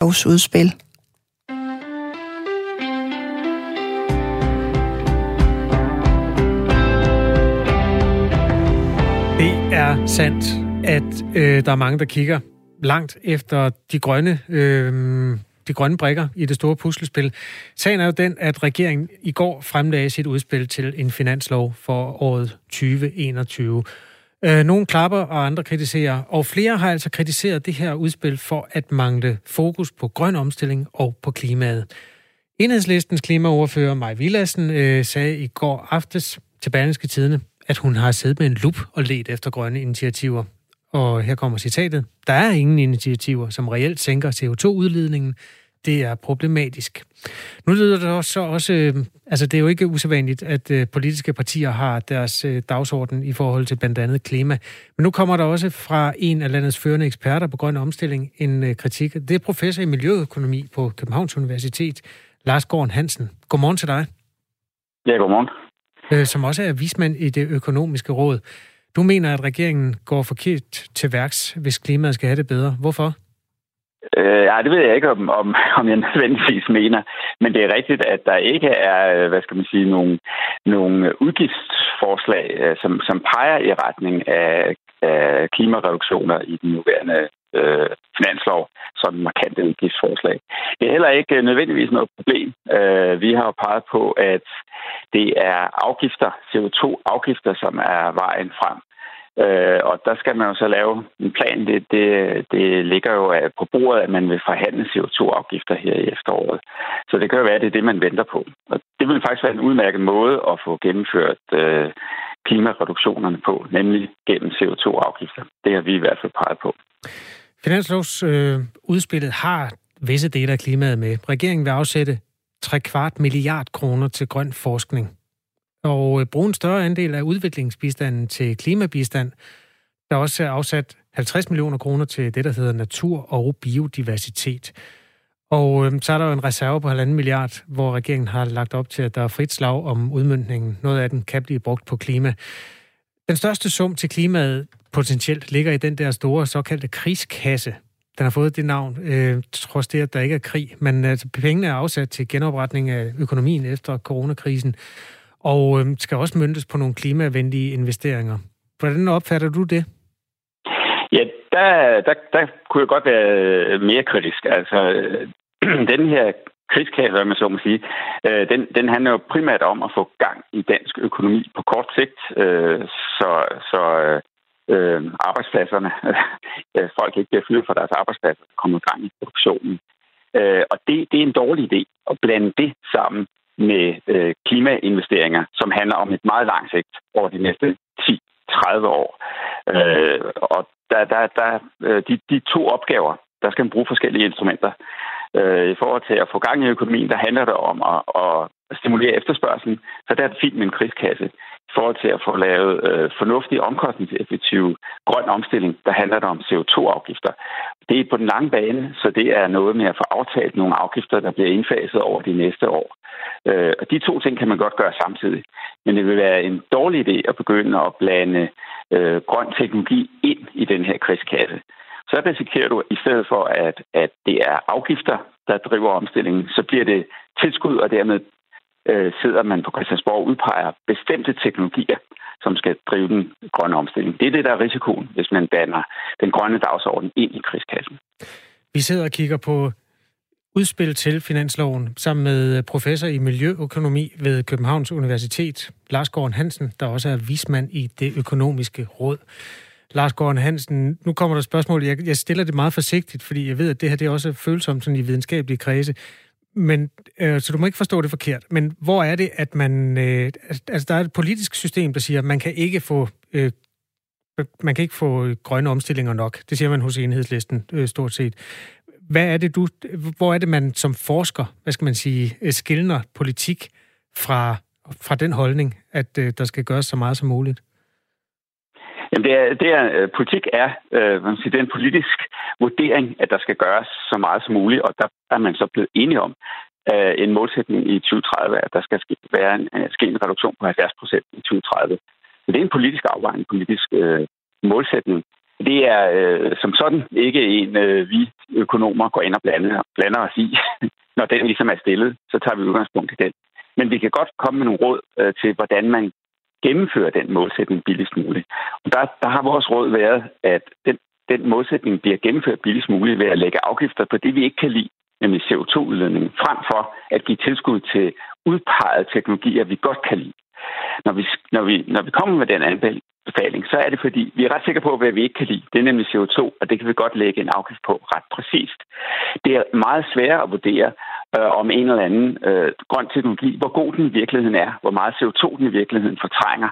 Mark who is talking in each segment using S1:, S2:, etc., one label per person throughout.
S1: lovsudspil.
S2: Det er sandt, at øh, der er mange, der kigger langt efter de grønne, øh, de grønne brikker i det store puslespil. Sagen er jo den, at regeringen i går fremlagde sit udspil til en finanslov for året 2021. Øh, nogle klapper, og andre kritiserer. Og flere har altså kritiseret det her udspil for at mangle fokus på grøn omstilling og på klimaet. Enhedslistens klimaordfører Maj Villassen øh, sagde i går aftes til Berlingske Tidene, at hun har siddet med en lup og let efter grønne initiativer. Og her kommer citatet. Der er ingen initiativer, som reelt sænker CO2-udledningen. Det er problematisk. Nu lyder det også, også øh, altså det er jo ikke usædvanligt, at øh, politiske partier har deres øh, dagsorden i forhold til blandt andet klima. Men nu kommer der også fra en af landets førende eksperter på grøn omstilling en kritik. Det er professor i miljøøkonomi på Københavns Universitet, Lars Gården Hansen. Godmorgen til dig.
S3: Ja, godmorgen.
S2: Som også er vismand i det økonomiske råd. Du mener, at regeringen går forkert til værks, hvis klimaet skal have det bedre. Hvorfor?
S3: Øh, ja, det ved jeg ikke, om, om, om jeg nødvendigvis mener. Men det er rigtigt, at der ikke er, øh, hvad skal man sige, nogle, nogle udgiftsforslag, øh, som, som peger i retning af, af klimareduktioner i den nuværende øh, finanslov, sådan markante udgiftsforslag. Det er heller ikke øh, nødvendigvis noget problem. Øh, vi har jo peget på, at det er afgifter, CO2-afgifter, som er vejen frem. Øh, og der skal man jo så lave en plan. Det, det, det ligger jo på bordet, at man vil forhandle CO2-afgifter her i efteråret. Så det kan jo være, at det er det, man venter på. Og det vil faktisk være en udmærket måde at få gennemført øh, klimareduktionerne på, nemlig gennem CO2-afgifter. Det har vi i hvert fald peget på.
S2: Finanslovsudspillet øh, har visse dele af klimaet med. Regeringen vil afsætte 3 kvart milliard kroner til grøn forskning og øh, bruge en større andel af udviklingsbistanden til klimabistand. Der er også afsat 50 millioner kroner til det, der hedder natur og biodiversitet. Og øh, så er der jo en reserve på 1,5 milliard, hvor regeringen har lagt op til, at der er frit slag om udmyndningen. Noget af den kan blive brugt på klima. Den største sum til klimaet potentielt ligger i den der store såkaldte krigskasse. Den har fået det navn, øh, trods det, at der ikke er krig. Men altså, pengene er afsat til genopretning af økonomien efter coronakrisen og øh, skal også møntes på nogle klimavenlige investeringer. Hvordan opfatter du det?
S3: Ja, der, der, der kunne jeg godt være øh, mere kritisk. Altså, øh, den her krigskasse, man så må sige, øh, den, den handler jo primært om at få gang i dansk økonomi på kort sigt, øh, så, så øh, øh arbejdspladserne, folk ikke bliver fyret fra deres arbejdspladser, kommer gang i produktionen. Øh, og det, det er en dårlig idé at blande det sammen med øh, klimainvesteringer, som handler om et meget langt sigt over de næste 10-30 år. Øh, og der, der, der, øh, de, de to opgaver, der skal man bruge forskellige instrumenter. Øh, I forhold til at få gang i økonomien, der handler det om at, at stimulere efterspørgselen, så der er det fint med en krigskasse i forhold til at få lavet øh, fornuftige, omkostningseffektive grøn omstilling, der handler det om CO2-afgifter. Det er på den lange bane, så det er noget med at få aftalt nogle afgifter, der bliver indfaset over de næste år. Øh, og de to ting kan man godt gøre samtidig. Men det vil være en dårlig idé at begynde at blande øh, grøn teknologi ind i den her krigskasse. Så risikerer du, i stedet for at, at det er afgifter, der driver omstillingen, så bliver det tilskud, og dermed øh, sidder man på Christiansborg og udpeger bestemte teknologier, som skal drive den grønne omstilling. Det er det, der er risikoen, hvis man banner den grønne dagsorden ind i krigskassen.
S2: Vi sidder og kigger på udspil til finansloven sammen med øh, professor i miljøøkonomi ved Københavns Universitet, Lars Gården Hansen, der også er vismand i det økonomiske råd. Lars Gården Hansen, nu kommer der spørgsmål. Jeg, jeg stiller det meget forsigtigt, fordi jeg ved, at det her det er også følsomt sådan i videnskabelige kredse. Men, øh, så du må ikke forstå det forkert. Men hvor er det, at man... Øh, altså, der er et politisk system, der siger, at man kan ikke få... Øh, man kan ikke få grønne omstillinger nok. Det siger man hos enhedslisten øh, stort set. Hvad er det, du... Hvor er det, man som forsker, hvad skal man sige, øh, skiller politik fra, fra den holdning, at øh, der skal gøres så meget som muligt?
S3: Jamen det er, det er, øh, politik er øh, man siger, det er en politisk vurdering, at der skal gøres så meget som muligt, og der er man så blevet enige om øh, en målsætning i 2030, at der skal ske, være en, øh, ske en reduktion på 70 procent i 2030. Så det er en politisk afvejning, en politisk øh, målsætning. Det er øh, som sådan ikke en, øh, vi økonomer går ind og blander, blander os i. Når den ligesom er stillet, så tager vi udgangspunkt i den. Men vi kan godt komme med nogle råd øh, til, hvordan man gennemfører den målsætning billigst muligt. Og der, der har vores råd været, at den, den målsætning bliver gennemført billigst muligt ved at lægge afgifter på det, vi ikke kan lide, nemlig CO2-udledning, frem for at give tilskud til udpegede teknologier, vi godt kan lide. Når vi, når vi, når vi kommer med den anbefaling, så er det fordi, vi er ret sikre på, hvad vi ikke kan lide. Det er nemlig CO2, og det kan vi godt lægge en afgift på ret præcist. Det er meget sværere at vurdere, øh, om en eller anden øh, grøn teknologi, hvor god den i virkeligheden er, hvor meget CO2 den i virkeligheden fortrænger.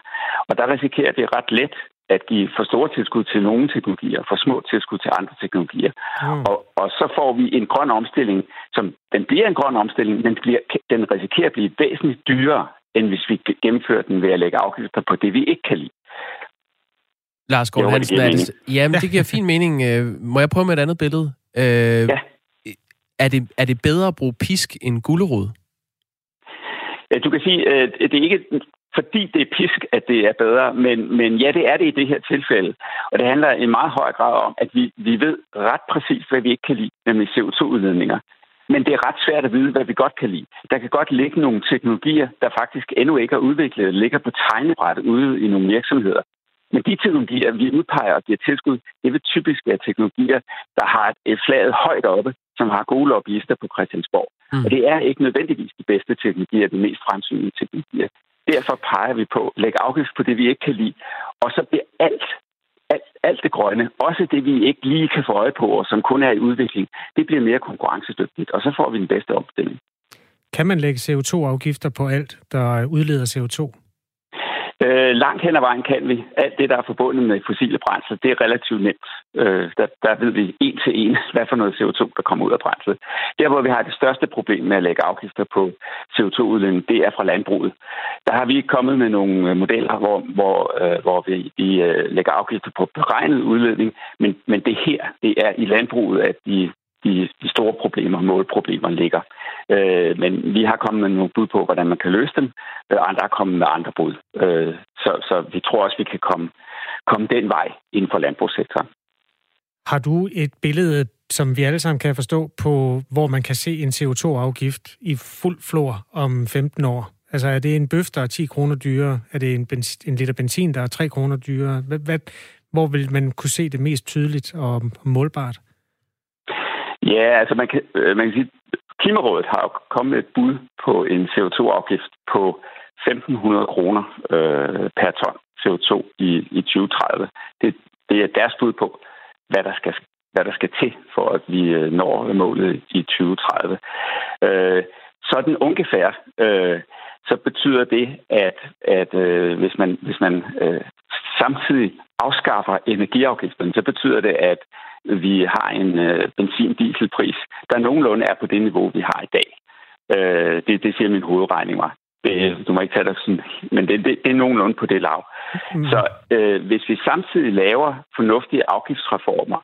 S3: Og der risikerer det ret let at give for store tilskud til nogle teknologier, for små tilskud til andre teknologier. Mm. Og, og så får vi en grøn omstilling, som den bliver en grøn omstilling, men den, bliver, den risikerer at blive væsentligt dyrere, end hvis vi gennemfører den ved at lægge afgifter på det, vi ikke kan lide.
S1: Lars Gård Hansen, er det, jamen, det giver fin mening. Øh, må jeg prøve med et andet billede? Øh, ja. Er det, er det bedre at bruge pisk end gulerod?
S3: Ja, du kan sige, at det er ikke fordi det er pisk, at det er bedre. Men, men ja, det er det i det her tilfælde. Og det handler i meget høj grad om, at vi, vi ved ret præcis, hvad vi ikke kan lide, nemlig CO2-udledninger. Men det er ret svært at vide, hvad vi godt kan lide. Der kan godt ligge nogle teknologier, der faktisk endnu ikke er udviklet, ligger på tegnebrættet ude i nogle virksomheder. Men de teknologier, vi udpeger og giver tilskud, det vil typisk være teknologier, der har et flaget højt oppe, som har gode lobbyister på Christiansborg. Mm. Og det er ikke nødvendigvis de bedste teknologier, de mest fremsynede teknologier. Derfor peger vi på at lægge afgift på det, vi ikke kan lide. Og så bliver alt, alt, alt det grønne, også det, vi ikke lige kan få øje på, og som kun er i udvikling, det bliver mere konkurrencedygtigt, og så får vi den bedste opstilling.
S2: Kan man lægge CO2-afgifter på alt, der udleder CO2?
S3: Øh, langt hen ad vejen kan vi. Alt det, der er forbundet med fossile brændsler, det er relativt nemt. Øh, der, der ved vi en til en, hvad for noget CO2, der kommer ud af brændslet. Der, hvor vi har det største problem med at lægge afgifter på CO2-udledning, det er fra landbruget. Der har vi kommet med nogle øh, modeller, hvor, hvor, øh, hvor vi, vi øh, lægger afgifter på beregnet udledning, men, men det her, det er i landbruget, at de de, de store problemer, målproblemer ligger. Øh, men vi har kommet med nogle bud på, hvordan man kan løse dem. Øh, andre er kommet med andre bud. Øh, så, så vi tror også, vi kan komme, komme den vej inden for landbrugssektoren.
S2: Har du et billede, som vi alle sammen kan forstå, på hvor man kan se en CO2-afgift i fuld flor om 15 år? Altså er det en bøf, der er 10 kroner dyrere? Er det en, benzin, en liter benzin, der er 3 kroner dyrere? Hvad, hvad, hvor vil man kunne se det mest tydeligt og målbart?
S3: Ja, altså man kan, øh, man kan sige, Klimarådet har jo kommet med et bud på en CO2-afgift på 1.500 kroner øh, per ton CO2 i, i 2030. Det, det er deres bud på, hvad der skal, hvad der skal til for, at vi øh, når målet i 2030. Øh, sådan ungefær, øh, så betyder det, at, at øh, hvis man, hvis man øh, samtidig afskaffer energiafgiften, så betyder det, at vi har en øh, benzin-dieselpris, der nogenlunde er på det niveau, vi har i dag. Øh, det, det siger min hovedregning mig. Det, du må ikke tage det sådan, men det, det, det er nogenlunde på det lav. Mm. Så øh, hvis vi samtidig laver fornuftige afgiftsreformer,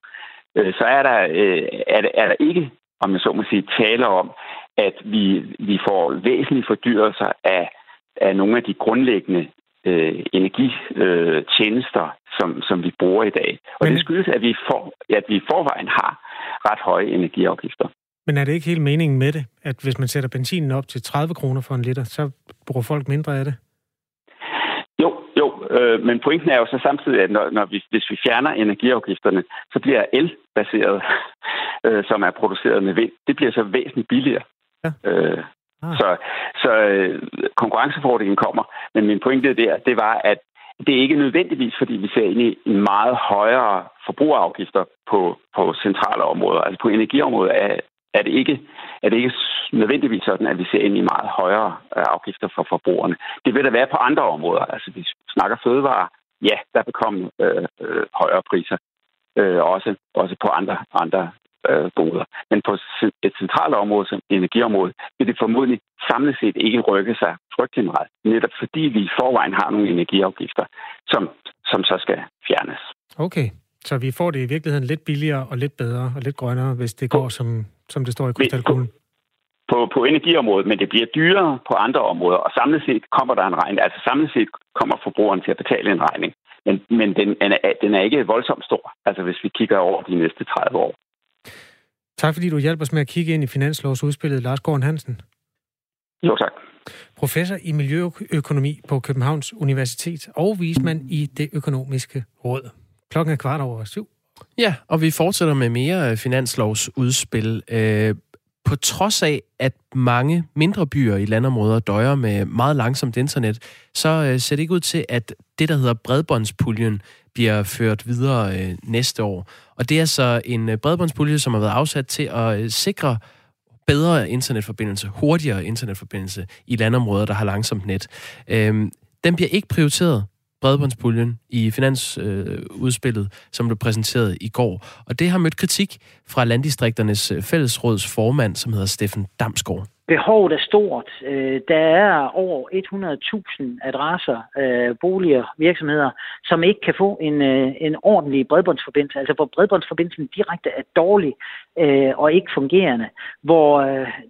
S3: øh, så er der, øh, er, der, er der ikke, om jeg så må sige, tale om, at vi, vi får væsentlige fordyrelser af, af nogle af de grundlæggende øh, energitjenester, øh, som, som vi bruger i dag. Og Men... det skyldes, at vi, for, at vi i forvejen har ret høje energiafgifter.
S2: Men er det ikke helt meningen med det, at hvis man sætter benzinen op til 30 kroner for en liter, så bruger folk mindre af det?
S3: Jo, jo, øh, men pointen er jo så samtidig, at når, når vi, hvis vi fjerner energiafgifterne, så bliver el-baseret, øh, som er produceret med vind, det bliver så væsentligt billigere. Ja. Øh, Ah. Så, så øh, konkurrencefordelen kommer. Men min pointe der, det var, at det er ikke nødvendigvis, fordi vi ser ind i en meget højere forbrugerafgifter på, på centrale områder. Altså på energiområdet er, er, det ikke, er det ikke nødvendigvis sådan, at vi ser ind i meget højere øh, afgifter for forbrugerne. Det vil der være på andre områder. Altså vi snakker fødevarer, ja, der vil komme øh, øh, højere priser. Øh, også, også på andre, andre øh, goder. Men på et centralt område som energiområdet vil det formodentlig samlet set ikke rykke sig frygtelig meget, netop fordi vi i forvejen har nogle energiafgifter, som, som så skal fjernes.
S2: Okay, så vi får det i virkeligheden lidt billigere og lidt bedre og lidt grønnere, hvis det går, som, som det står i krystalkuglen?
S3: På, på energiområdet, men det bliver dyrere på andre områder, og samlet set kommer der en regning. Altså samlet set kommer forbrugeren til at betale en regning. Men, men den, er, den er ikke voldsomt stor, altså hvis vi kigger over de næste 30 år.
S2: Tak fordi du hjælper os med at kigge ind i finanslovsudspillet, Lars Gården Hansen.
S3: Jo, tak.
S2: Professor i miljøøkonomi på Københavns Universitet og vismand i det økonomiske råd. Klokken er kvart over syv.
S1: Ja, og vi fortsætter med mere finanslovsudspil. På trods af, at mange mindre byer i landområder døjer med meget langsomt internet, så øh, ser det ikke ud til, at det, der hedder bredbåndspuljen, bliver ført videre øh, næste år. Og det er så en øh, bredbåndspulje, som har været afsat til at øh, sikre bedre internetforbindelse, hurtigere internetforbindelse i landområder, der har langsomt net. Øh, den bliver ikke prioriteret bredbåndspuljen i finansudspillet, øh, som blev præsenteret i går. Og det har mødt kritik fra Landdistrikternes øh, Fællesråds formand, som hedder Steffen Damsgaard.
S4: Behovet er stort. Øh, der er over 100.000 adresser, øh, boliger, virksomheder, som ikke kan få en, en ordentlig bredbåndsforbindelse, altså hvor bredbåndsforbindelsen direkte er dårlig og ikke fungerende, hvor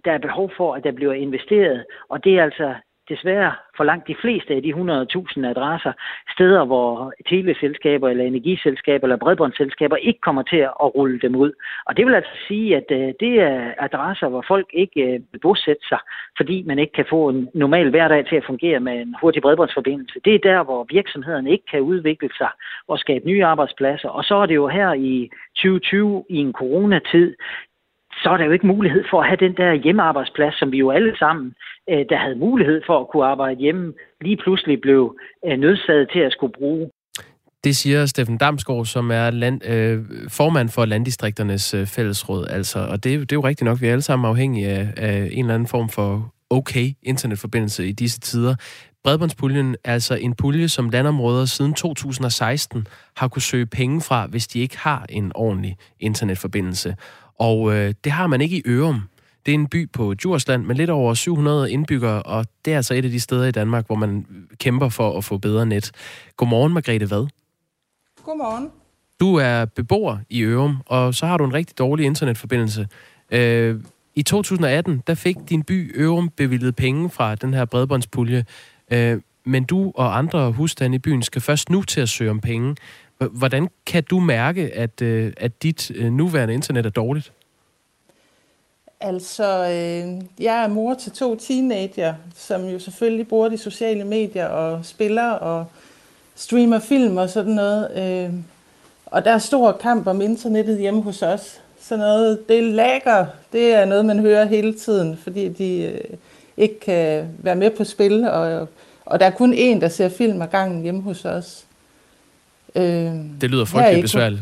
S4: der er behov for, at der bliver investeret, og det er altså desværre for langt de fleste af de 100.000 adresser steder, hvor teleselskaber eller energiselskaber eller bredbåndsselskaber ikke kommer til at rulle dem ud. Og det vil altså sige, at øh, det er adresser, hvor folk ikke øh, vil bosætte sig, fordi man ikke kan få en normal hverdag til at fungere med en hurtig bredbåndsforbindelse. Det er der, hvor virksomhederne ikke kan udvikle sig og skabe nye arbejdspladser. Og så er det jo her i 2020 i en coronatid, så er der jo ikke mulighed for at have den der hjemmearbejdsplads, som vi jo alle sammen, øh, der havde mulighed for at kunne arbejde hjemme, lige pludselig blev øh, nødsaget til at skulle bruge.
S1: Det siger Steffen Damsgaard, som er land, øh, formand for Landdistrikternes øh, Fællesråd. Altså, og det, det er jo rigtigt nok, vi er alle sammen afhængige af, af en eller anden form for okay internetforbindelse i disse tider. Bredbåndspuljen er altså en pulje, som landområder siden 2016 har kunne søge penge fra, hvis de ikke har en ordentlig internetforbindelse. Og øh, det har man ikke i Ørum. Det er en by på Djursland med lidt over 700 indbyggere, og det er altså et af de steder i Danmark, hvor man kæmper for at få bedre net. Godmorgen, Margrethe Vad.
S5: Godmorgen.
S1: Du er beboer i Ørum, og så har du en rigtig dårlig internetforbindelse. Øh, I 2018, der fik din by Ørum bevilget penge fra den her bredbåndspulje, øh, men du og andre husstande i byen skal først nu til at søge om penge. Øh, hvordan kan du mærke, at, øh, at dit øh, nuværende internet er dårligt?
S5: Altså, øh, jeg er mor til to teenager, som jo selvfølgelig bruger de sociale medier og spiller og streamer film og sådan noget. Øh, og der er stor kamp om internettet hjemme hos os. Så noget, det lager, det er noget, man hører hele tiden, fordi de øh, ikke kan være med på spil, og, og der er kun én, der ser film ad gangen hjemme hos os.
S1: Øh, det lyder frygteligt besværligt.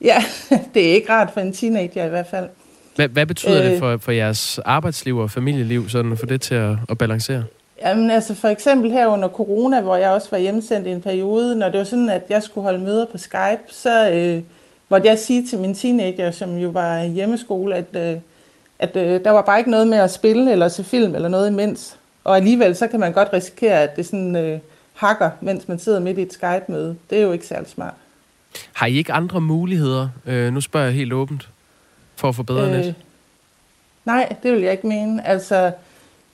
S5: Ja, det er ikke rart for en teenager i hvert fald.
S1: Hvad, hvad betyder øh, det for, for jeres arbejdsliv og familieliv, sådan få det til at, at balancere?
S5: Jamen altså for eksempel her under corona, hvor jeg også var hjemsendt i en periode, når det var sådan, at jeg skulle holde møder på Skype, så øh, måtte jeg sige til min teenager, som jo var hjemmeskole, at, øh, at øh, der var bare ikke noget med at spille eller se film eller noget imens. Og alligevel så kan man godt risikere, at det sådan... Øh, hakker, mens man sidder midt i et Skype-møde. Det er jo ikke særlig smart.
S1: Har I ikke andre muligheder, øh, nu spørger jeg helt åbent, for at få bedre øh, net?
S5: Nej, det vil jeg ikke mene. Altså,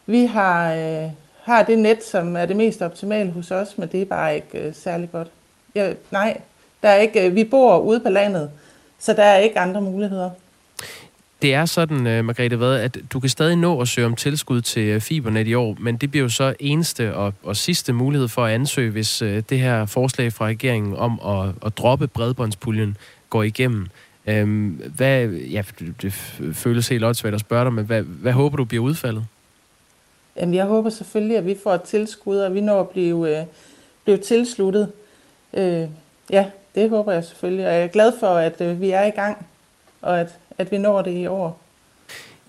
S5: vi har, øh, har det net, som er det mest optimale hos os, men det er bare ikke øh, særlig godt. Jeg, nej, der er ikke, øh, vi bor ude på landet, så der er ikke andre muligheder.
S1: Det er sådan, uh, Margrethe Vad, at du kan stadig nå at søge om tilskud til uh, fibernet i år, men det bliver jo så eneste og, og sidste mulighed for at ansøge, hvis uh, det her forslag fra regeringen om at, at droppe bredbåndspuljen går igennem. Um, hvad, ja, det føles helt åndssvagt at spørge dig, men hvad, hvad håber du bliver udfaldet?
S5: Jamen, jeg håber selvfølgelig, at vi får et tilskud, og vi når at blive, uh, blive tilsluttet. Uh, ja, det håber jeg selvfølgelig, og jeg er glad for, at uh, vi er i gang, og at at vi når det i år.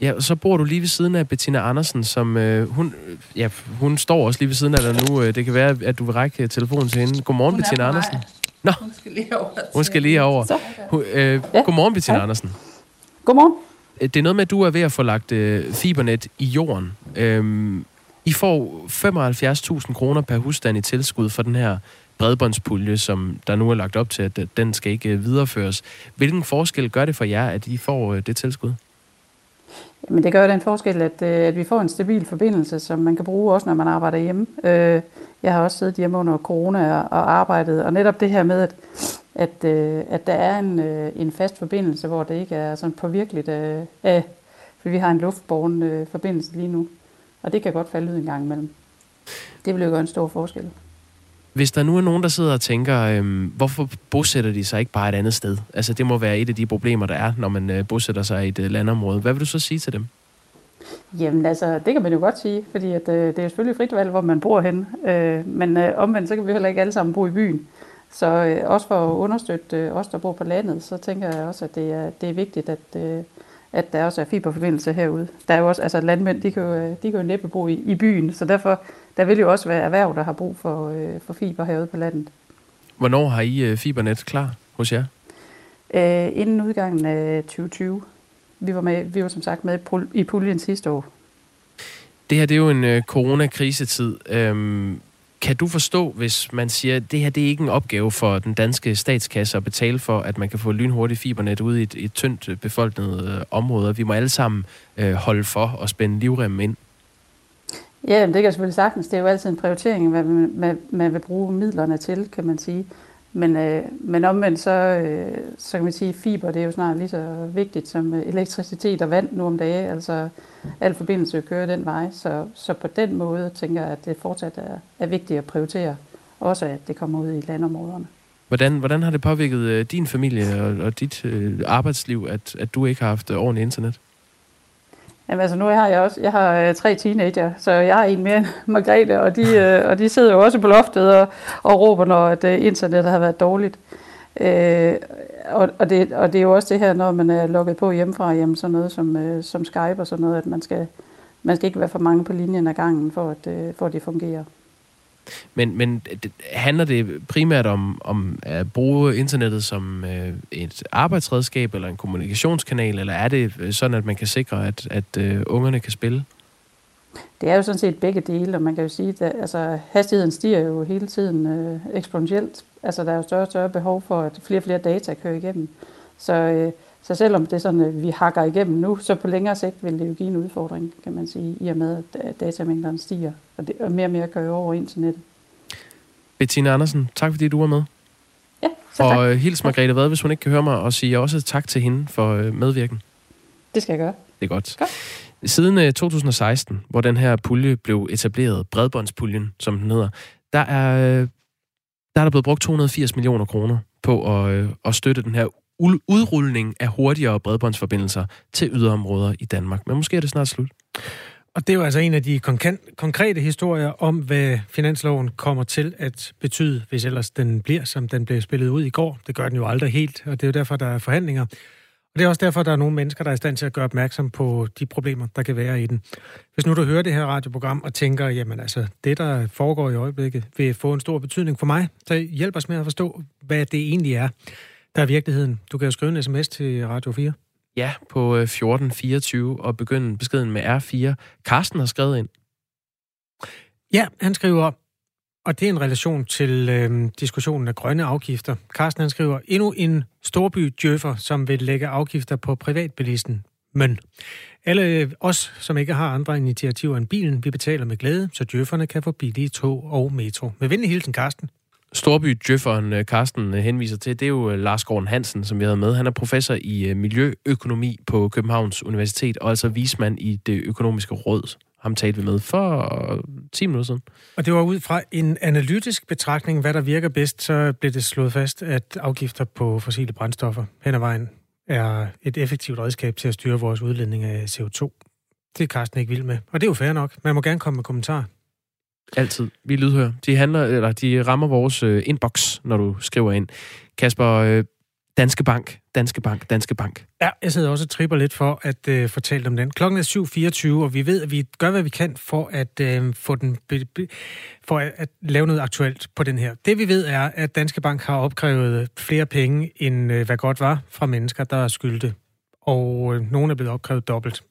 S1: Ja, og så bor du lige ved siden af Bettina Andersen, som øh, hun, ja, hun står også lige ved siden af dig nu. Det kan være, at du vil række telefonen til hende. Godmorgen, hun Bettina Andersen.
S5: Nå, hun skal lige over.
S1: Hun skal lige over. Hun, øh, ja. Godmorgen, Bettina ja. Andersen.
S6: Godmorgen.
S1: Øh, det er noget med, at du er ved at få lagt øh, fibernet i jorden. Øhm, I får 75.000 kroner per husstand i tilskud for den her bredbåndspulje, som der nu er lagt op til, at den skal ikke øh, videreføres. Hvilken forskel gør det for jer, at I får øh, det tilskud?
S6: Men det gør den forskel, at, øh, at vi får en stabil forbindelse, som man kan bruge også, når man arbejder hjemme. Jeg har også siddet hjemme under corona og arbejdet, og netop det her med, at, at, at der er en, en fast forbindelse, hvor det ikke er sådan påvirkeligt af, for vi har en luftborgen forbindelse lige nu, og det kan godt falde ud en gang imellem. Det vil jo gøre en stor forskel.
S1: Hvis der nu er nogen, der sidder og tænker, øhm, hvorfor bosætter de sig ikke bare et andet sted? Altså, det må være et af de problemer, der er, når man øh, bosætter sig i et øh, landområde. Hvad vil du så sige til dem?
S6: Jamen altså, det kan man jo godt sige, fordi at, øh, det er selvfølgelig frit valg, hvor man bor hen. Øh, men øh, omvendt, så kan vi heller ikke alle sammen bo i byen. Så øh, også for at understøtte øh, os, der bor på landet, så tænker jeg også, at det er, det er vigtigt, at, øh, at der også er fiberforbindelse herude. Der er jo også, altså landmænd, de kan jo, øh, de kan jo næppe bo i, i byen, så derfor der vil jo også være erhverv, der har brug for, øh, for fiber herude på landet.
S1: Hvornår har I øh, fibernet klar hos jer?
S6: Øh, inden udgangen af 2020. Vi var, med, vi var som sagt med i puljen sidste år.
S1: Det her det er jo en øh, coronakrisetid. Øhm, kan du forstå, hvis man siger, at det her det er ikke en opgave for den danske statskasse at betale for, at man kan få lynhurtigt fibernet ud i et, et tyndt øh, befolknet øh, område? Vi må alle sammen øh, holde for og spænde livremmen ind.
S6: Ja, det kan selvfølgelig sagtens. Det er jo altid en prioritering, hvad man, man vil bruge midlerne til, kan man sige. Men, øh, men omvendt så, øh, så kan man sige, at fiber det er jo snart lige så vigtigt som øh, elektricitet og vand nu om dagen. Altså al forbindelse kører den vej. Så, så på den måde tænker jeg, at det fortsat er, er vigtigt at prioritere. Også at det kommer ud i landområderne.
S1: Hvordan, hvordan har det påvirket øh, din familie og, og dit øh, arbejdsliv, at, at du ikke har haft ordentligt internet?
S6: Jamen altså nu har jeg også, jeg har øh, tre teenager, så jeg har en mere end Margrethe, og de, øh, og de sidder jo også på loftet og, og råber, når at, øh, internettet har været dårligt. Øh, og, og, det, og det er jo også det her, når man er logget på hjemmefra, jamen sådan noget som, øh, som Skype og sådan noget, at man skal, man skal ikke være for mange på linjen ad gangen, for at, øh, for at det fungerer.
S1: Men, men handler det primært om, om at bruge internettet som øh, et arbejdsredskab eller en kommunikationskanal, eller er det øh, sådan, at man kan sikre, at, at øh, ungerne kan spille?
S6: Det er jo sådan set begge dele, og man kan jo sige, at altså, hastigheden stiger jo hele tiden øh, eksponentielt. Altså der er jo større og større behov for, at flere og flere data kører igennem. Så, øh, så selvom det er sådan, at vi hakker igennem nu, så på længere sigt vil det jo give en udfordring, kan man sige, i og med, at datamængderne stiger, og, det, og mere og mere kører over internettet.
S1: Bettina Andersen, tak fordi du var med.
S6: Ja, så tak.
S1: Og uh, hils Margrethe Vad, hvis hun ikke kan høre mig, og sige også tak til hende for uh, medvirken.
S6: Det skal jeg gøre.
S1: Det er godt. godt. Siden uh, øh, 2016, hvor den her pulje blev etableret, bredbåndspuljen, som den hedder, der er, der er der blevet brugt 280 millioner kroner på at, at støtte den her udrulning af hurtigere bredbåndsforbindelser til yderområder i Danmark. Men måske er det snart slut.
S2: Og det er jo altså en af de konkrete historier om, hvad finansloven kommer til at betyde, hvis ellers den bliver, som den blev spillet ud i går. Det gør den jo aldrig helt, og det er jo derfor, der er forhandlinger. Og det er også derfor, der er nogle mennesker, der er i stand til at gøre opmærksom på de problemer, der kan være i den. Hvis nu du hører det her radioprogram og tænker, jamen altså, det der foregår i øjeblikket, vil få en stor betydning for mig, så hjælp os med at forstå, hvad det egentlig er, der er virkeligheden. Du kan jo skrive en sms til Radio 4.
S1: Ja, på 1424 øh, og begynde beskeden med R4. Karsten har skrevet ind.
S2: Ja, han skriver, og det er en relation til øh, diskussionen af grønne afgifter. Carsten han skriver, endnu en storby djøffer, som vil lægge afgifter på privatbilisten. Men alle os, som ikke har andre initiativer end bilen, vi betaler med glæde, så djøfferne kan få billige tog og metro. Med venlig hilsen, Carsten.
S1: Storby Djøfferen Carsten øh, Karsten øh, henviser til, det er jo øh, Lars Gården Hansen, som vi havde med. Han er professor i miljøøkonomi på Københavns Universitet, og altså vismand i det økonomiske råd. Ham talte vi med for 10 minutter siden.
S2: Og det var ud fra en analytisk betragtning, hvad der virker bedst, så blev det slået fast, at afgifter på fossile brændstoffer hen ad vejen er et effektivt redskab til at styre vores udledning af CO2. Det er Carsten ikke vild med. Og det er jo fair nok. Man må gerne komme med kommentarer.
S1: Altid. Vi lydhører. De, handler, eller de rammer vores øh, inbox, når du skriver ind. Kasper, øh, Danske Bank, Danske Bank, Danske Bank.
S2: Ja, jeg sidder også og tripper lidt for at øh, fortælle om den. Klokken er 7.24, og vi ved, at vi gør, hvad vi kan for at øh, få den be, be, for at, at lave noget aktuelt på den her. Det vi ved er, at Danske Bank har opkrævet flere penge, end øh, hvad godt var fra mennesker, der er skyldte. Og øh, nogle er blevet opkrævet dobbelt.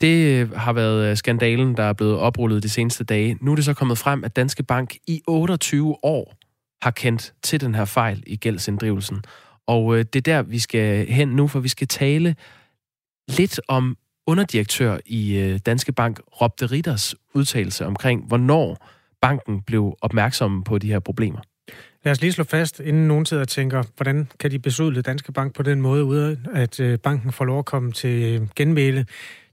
S1: Det øh, har været øh, skandalen, der er blevet oprullet de seneste dage. Nu er det så kommet frem, at Danske Bank i 28 år har kendt til den her fejl i gældsinddrivelsen. Og øh, det er der, vi skal hen nu, for vi skal tale lidt om underdirektør i Danske Bank, Rob de Ritters udtalelse omkring, hvornår banken blev opmærksom på de her problemer.
S2: Lad os lige slå fast, inden nogen sidder og tænker, hvordan kan de besudle Danske Bank på den måde, uden at banken får lov at komme til genmæle.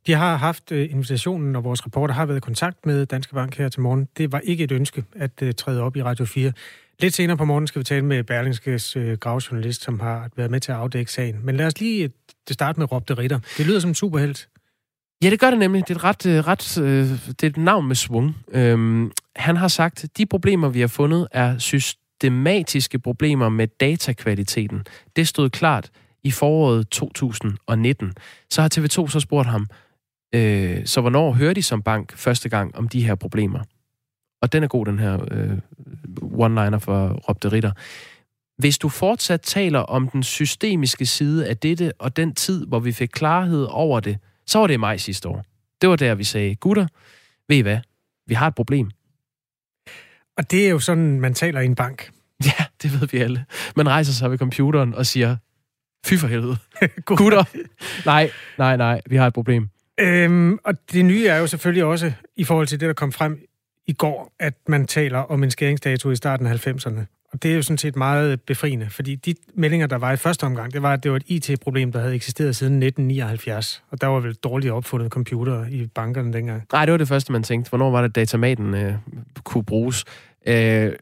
S2: Vi har haft øh, invitationen, og vores reporter har været i kontakt med Danske Bank her til morgen. Det var ikke et ønske at øh, træde op i Radio 4. Lidt senere på morgen skal vi tale med Berlingskes øh, gravjournalist, som har været med til at afdække sagen. Men lad os lige starte med Rob de Ritter. Det lyder som en superhelt.
S1: Ja, det gør det nemlig. Det er et, ret, ret, det er et navn med svung. Øhm, han har sagt, de problemer, vi har fundet, er systematiske problemer med datakvaliteten. Det stod klart i foråret 2019. Så har TV2 så spurgt ham, øh, så hvornår hørte de som bank første gang om de her problemer? Og den er god, den her øh, one-liner for Rob de Ritter. Hvis du fortsat taler om den systemiske side af dette og den tid, hvor vi fik klarhed over det, så var det i maj sidste år. Det var der, vi sagde, gutter, ved I hvad? Vi har et problem.
S2: Og det er jo sådan, man taler i en bank.
S1: Ja, det ved vi alle. Man rejser sig ved computeren og siger, fy for helvede. gutter. Nej, nej, nej, vi har et problem.
S2: Øhm, og det nye er jo selvfølgelig også, i forhold til det, der kom frem i går, at man taler om en skæringsdato i starten af 90'erne. Og det er jo sådan set meget befriende, fordi de meldinger, der var i første omgang, det var, at det var et IT-problem, der havde eksisteret siden 1979. Og der var vel dårligt opfundet computer i bankerne dengang.
S1: Nej, det var det første, man tænkte. Hvornår var det, datamaten øh, kunne bruges? Øh,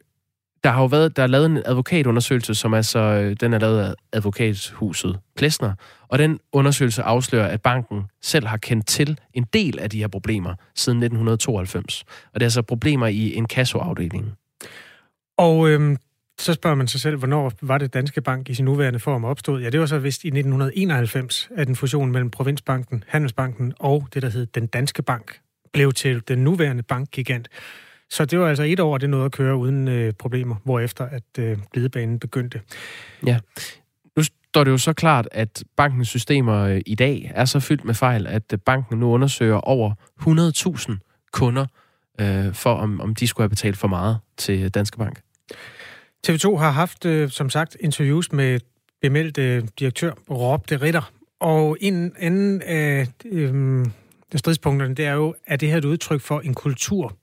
S1: der har jo været, der er lavet en advokatundersøgelse, som altså, øh, den er lavet af advokathuset Plesner, og den undersøgelse afslører, at banken selv har kendt til en del af de her problemer siden 1992. Og det er altså problemer i en kassoafdeling.
S2: Og øhm, så spørger man sig selv, hvornår var det Danske Bank i sin nuværende form opstået? Ja, det var så vist i 1991, at en fusion mellem Provinsbanken, Handelsbanken og det, der hed Den Danske Bank, blev til den nuværende bankgigant. Så det var altså et år, det nåede at køre uden øh, problemer, hvorefter at øh, glidebanen begyndte.
S1: Ja. Nu står det jo så klart, at bankens systemer øh, i dag er så fyldt med fejl, at øh, banken nu undersøger over 100.000 kunder, øh, for om, om de skulle have betalt for meget til Danske Bank.
S2: TV2 har haft, øh, som sagt, interviews med bemeldte øh, direktør Rob de Ritter. Og en anden af øh, stridspunkterne, det er jo, at det her et udtryk for en kultur,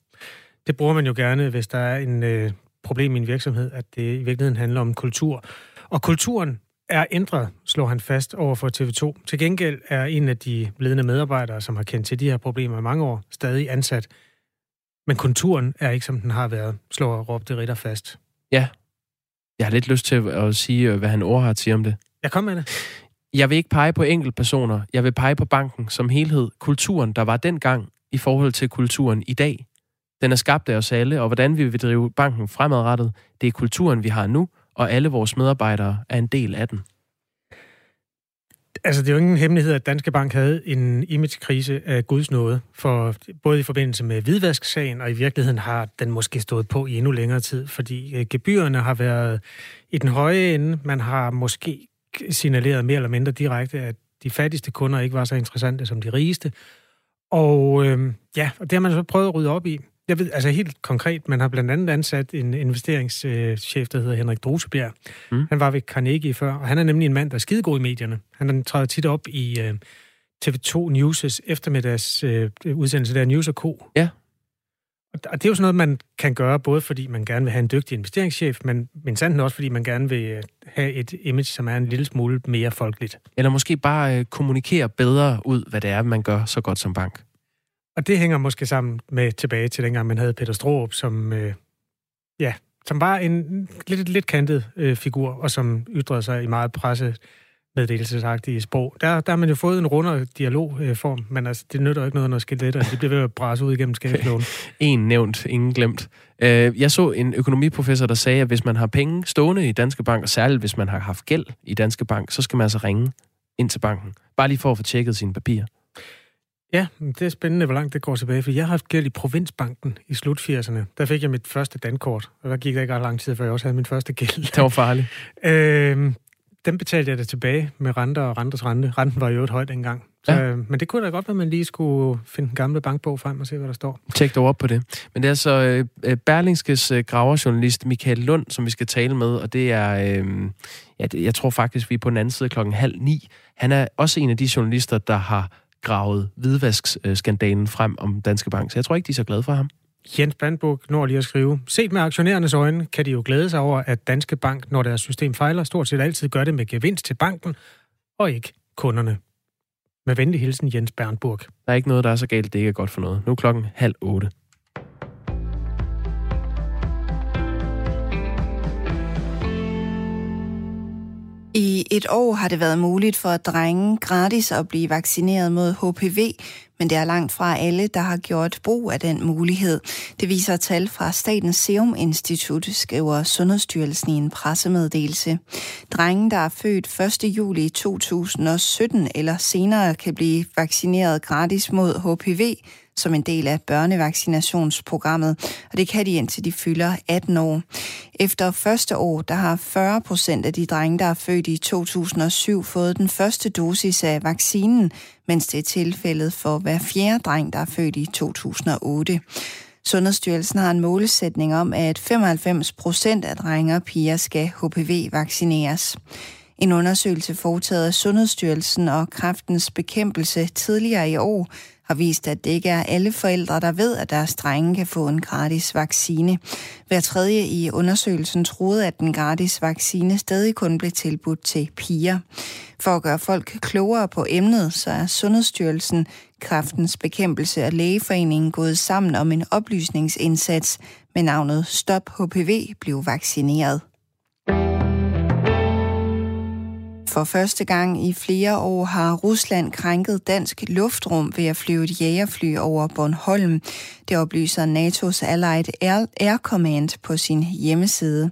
S2: det bruger man jo gerne, hvis der er en øh, problem i en virksomhed, at det i virkeligheden handler om kultur. Og kulturen er ændret, slår han fast over for TV2. Til gengæld er en af de ledende medarbejdere, som har kendt til de her problemer i mange år, stadig ansat. Men kulturen er ikke, som den har været, slår Rob de Ritter fast.
S1: Ja. Jeg har lidt lyst til at sige, øh, hvad han ord har at sige om det.
S2: Jeg kom med det.
S1: Jeg vil ikke pege på personer. Jeg vil pege på banken som helhed. Kulturen, der var dengang i forhold til kulturen i dag. Den er skabt af os alle, og hvordan vi vil drive banken fremadrettet, det er kulturen, vi har nu, og alle vores medarbejdere er en del af den.
S2: Altså, det er jo ingen hemmelighed, at Danske Bank havde en imagekrise af Guds nåde, for både i forbindelse med hvidvasksagen, og i virkeligheden har den måske stået på i endnu længere tid, fordi øh, gebyrerne har været i den høje ende. Man har måske signaleret mere eller mindre direkte, at de fattigste kunder ikke var så interessante som de rigeste. Og øh, ja, og det har man så prøvet at rydde op i. Jeg ved, altså helt konkret, man har blandt andet ansat en investeringschef, der hedder Henrik Drosebjerg. Mm. Han var ved Carnegie før, og han er nemlig en mand, der er skidegod i medierne. Han træder tit op i øh, TV2 News' eftermiddags uh, udsendelse der, News Co.
S1: Ja.
S2: Og det er jo sådan noget, man kan gøre, både fordi man gerne vil have en dygtig investeringschef, men, men sandt også, fordi man gerne vil øh, have et image, som er en lille smule mere folkeligt.
S1: Eller måske bare kommunikere bedre ud, hvad det er, man gør så godt som bank.
S2: Og det hænger måske sammen med tilbage til dengang, man havde Peter Stroop, som, øh, ja, som var en lidt, lidt kantet øh, figur, og som ytrede sig i meget presse meddelelsesagtige sprog. Der, der har man jo fået en rundere dialogform, øh, men altså, det nytter ikke noget, når skeletter de bliver ved at bræse ud igennem skabslån.
S1: en nævnt, ingen glemt. Øh, jeg så en økonomiprofessor, der sagde, at hvis man har penge stående i Danske Bank, og særligt hvis man har haft gæld i Danske Bank, så skal man altså ringe ind til banken. Bare lige for at få tjekket sine papirer.
S2: Ja, det er spændende, hvor langt det går tilbage, for jeg har haft gæld i Provinsbanken i slut 80'erne. Der fik jeg mit første dankort, og der gik der ikke ret lang tid, før jeg også havde min første gæld.
S1: Det var farligt.
S2: øh, den betalte jeg det tilbage med renter og renters rente. Renten var jo et højt engang. Så, ja. øh, men det kunne da godt være, at man lige skulle finde den gamle bankbog frem og se, hvad der står.
S1: Tjek dig op på det. Men det er så øh, øh, Berlingskes øh, graverjournalist Michael Lund, som vi skal tale med, og det er, øh, ja, det, jeg tror faktisk, vi er på den anden side klokken halv ni. Han er også en af de journalister, der har gravet hvidvaskskandalen frem om Danske Bank. Så jeg tror ikke, de er så glade for ham.
S2: Jens Bandburg når lige at skrive, set med aktionærernes øjne, kan de jo glæde sig over, at Danske Bank, når deres system fejler, stort set altid gør det med gevinst til banken, og ikke kunderne. Med venlig hilsen, Jens Bernburg. Der
S1: er ikke noget, der er så galt, det ikke er godt for noget. Nu er klokken halv otte.
S7: I et år har det været muligt for drenge gratis at blive vaccineret mod HPV, men det er langt fra alle, der har gjort brug af den mulighed. Det viser tal fra Statens Serum Institut, skriver Sundhedsstyrelsen i en pressemeddelelse. Drenge, der er født 1. juli 2017 eller senere, kan blive vaccineret gratis mod HPV, som en del af børnevaccinationsprogrammet, og det kan de indtil de fylder 18 år. Efter første år, der har 40 procent af de drenge, der er født i 2007, fået den første dosis af vaccinen, mens det er tilfældet for hver fjerde dreng, der er født i 2008. Sundhedsstyrelsen har en målsætning om, at 95 procent af drenge og piger skal HPV-vaccineres. En undersøgelse foretaget af Sundhedsstyrelsen og Kræftens Bekæmpelse tidligere i år har vist, at det ikke er alle forældre, der ved, at deres drenge kan få en gratis vaccine. Hver tredje i undersøgelsen troede, at den gratis vaccine stadig kun blev tilbudt til piger. For at gøre folk klogere på emnet, så er Sundhedsstyrelsen, Kræftens Bekæmpelse og Lægeforeningen gået sammen om en oplysningsindsats med navnet Stop HPV blev vaccineret. For første gang i flere år har Rusland krænket dansk luftrum ved at flyve et jægerfly over Bornholm. Det oplyser NATO's Allied Air, Air Command på sin hjemmeside.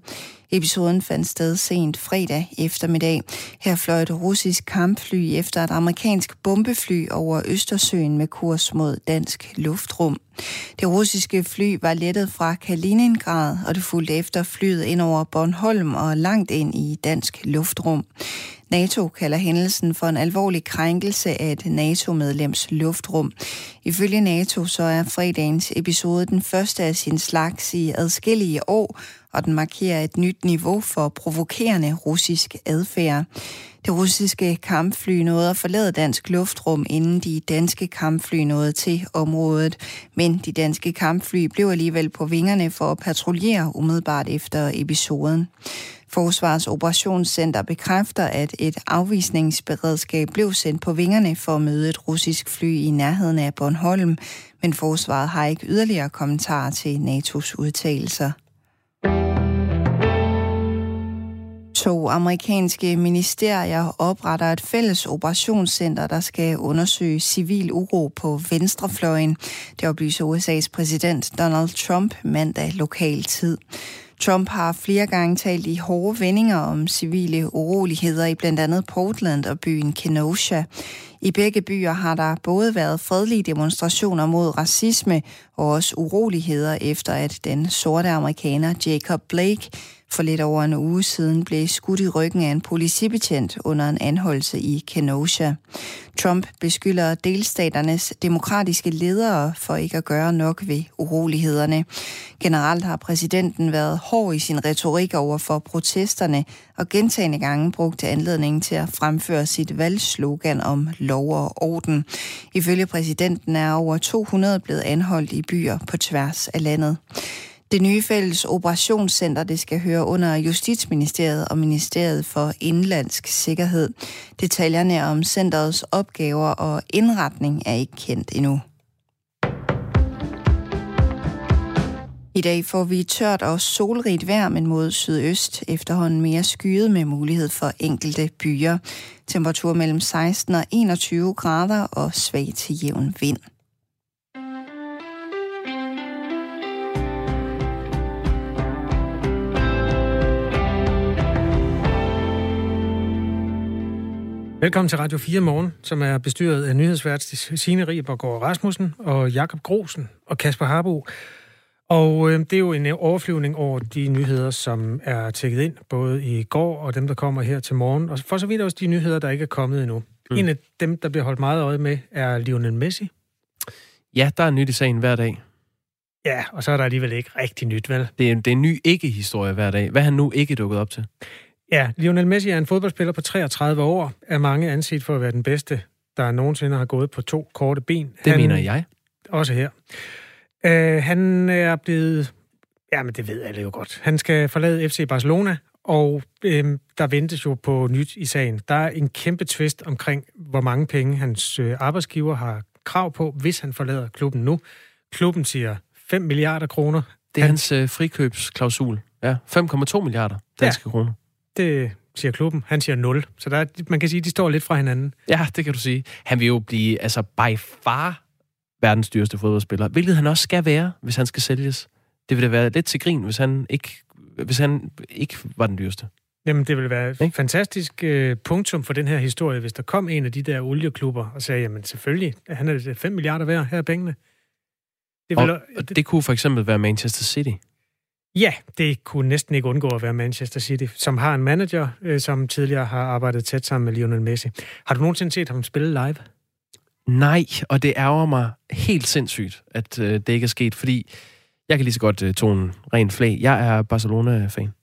S7: Episoden fandt sted sent fredag eftermiddag. Her fløj et russisk kampfly efter et amerikansk bombefly over Østersøen med kurs mod dansk luftrum. Det russiske fly var lettet fra Kaliningrad, og det fulgte efter flyet ind over Bornholm og langt ind i dansk luftrum. NATO kalder hændelsen for en alvorlig krænkelse af et NATO-medlems luftrum. Ifølge NATO så er fredagens episode den første af sin slags i adskillige år, og den markerer et nyt niveau for provokerende russisk adfærd. Det russiske kampfly nåede at forlade dansk luftrum, inden de danske kampfly nåede til området. Men de danske kampfly blev alligevel på vingerne for at patruljere umiddelbart efter episoden. Forsvarets operationscenter bekræfter, at et afvisningsberedskab blev sendt på vingerne for at møde et russisk fly i nærheden af Bornholm, men forsvaret har ikke yderligere kommentarer til NATO's udtalelser. To amerikanske ministerier opretter et fælles operationscenter, der skal undersøge civil uro på venstrefløjen. Det oplyser USA's præsident Donald Trump mandag lokal tid. Trump har flere gange talt i hårde vendinger om civile uroligheder i blandt andet Portland og byen Kenosha. I begge byer har der både været fredelige demonstrationer mod racisme og også uroligheder efter, at den sorte amerikaner Jacob Blake for lidt over en uge siden blev skudt i ryggen af en politibetjent under en anholdelse i Kenosha. Trump beskylder delstaternes demokratiske ledere for ikke at gøre nok ved urolighederne. Generelt har præsidenten været hård i sin retorik over for protesterne og gentagende gange brugt anledningen til at fremføre sit valgslogan om lov og orden. Ifølge præsidenten er over 200 blevet anholdt i byer på tværs af landet. Det nye fælles operationscenter det skal høre under Justitsministeriet og Ministeriet for Indlandsk Sikkerhed. Detaljerne om centerets opgaver og indretning er ikke kendt endnu. I dag får vi tørt og solrigt vejr, men mod sydøst efterhånden mere skyet med mulighed for enkelte byer. Temperatur mellem 16 og 21 grader og svag til jævn vind.
S2: Velkommen til Radio 4 Morgen, som er bestyret af nyhedsvært Signe Riebergaard Rasmussen og Jakob Grosen og Kasper Harbo. Og øh, det er jo en overflyvning over de nyheder, som er tækket ind, både i går og dem, der kommer her til morgen. Og for så vidt også de nyheder, der ikke er kommet endnu. Mm. En af dem, der bliver holdt meget øje med, er Lionel Messi.
S1: Ja, der er nyt i sagen hver dag.
S2: Ja, og så er der alligevel ikke rigtig nyt, vel?
S1: Det er, det er en ny ikke-historie hver dag. Hvad har han nu ikke dukket op til?
S2: Ja, Lionel Messi er en fodboldspiller på 33 år, er mange anset for at være den bedste der nogensinde har gået på to korte ben.
S1: Det han, mener jeg.
S2: Også her. Uh, han er blevet... Ja, men det ved alle jo godt. Han skal forlade FC Barcelona, og øh, der ventes jo på nyt i sagen. Der er en kæmpe twist omkring, hvor mange penge hans øh, arbejdsgiver har krav på, hvis han forlader klubben nu. Klubben siger 5 milliarder kroner.
S1: Det er han, hans øh, frikøbsklausul. Ja, 5,2 milliarder danske ja, kroner.
S2: Det siger klubben. Han siger 0. Så der er, man kan sige, at de står lidt fra hinanden.
S1: Ja, det kan du sige. Han vil jo blive altså by far verdens dyreste fodboldspiller, hvilket han også skal være, hvis han skal sælges. Det vil da være lidt til grin, hvis han ikke, hvis han ikke var den dyreste.
S2: Jamen, det ville være et fantastisk uh, punktum for den her historie, hvis der kom en af de der olieklubber og sagde, jamen selvfølgelig, han er 5 milliarder værd, her er pengene.
S1: Det, ville, og, og det, det kunne for eksempel være Manchester City.
S2: Ja, det kunne næsten ikke undgå at være Manchester City, som har en manager, øh, som tidligere har arbejdet tæt sammen med Lionel Messi. Har du nogensinde set ham spille live?
S1: Nej, og det ærger mig helt sindssygt, at øh, det ikke er sket, fordi jeg kan lige så godt øh, tone rent flag. Jeg er Barcelona-fan,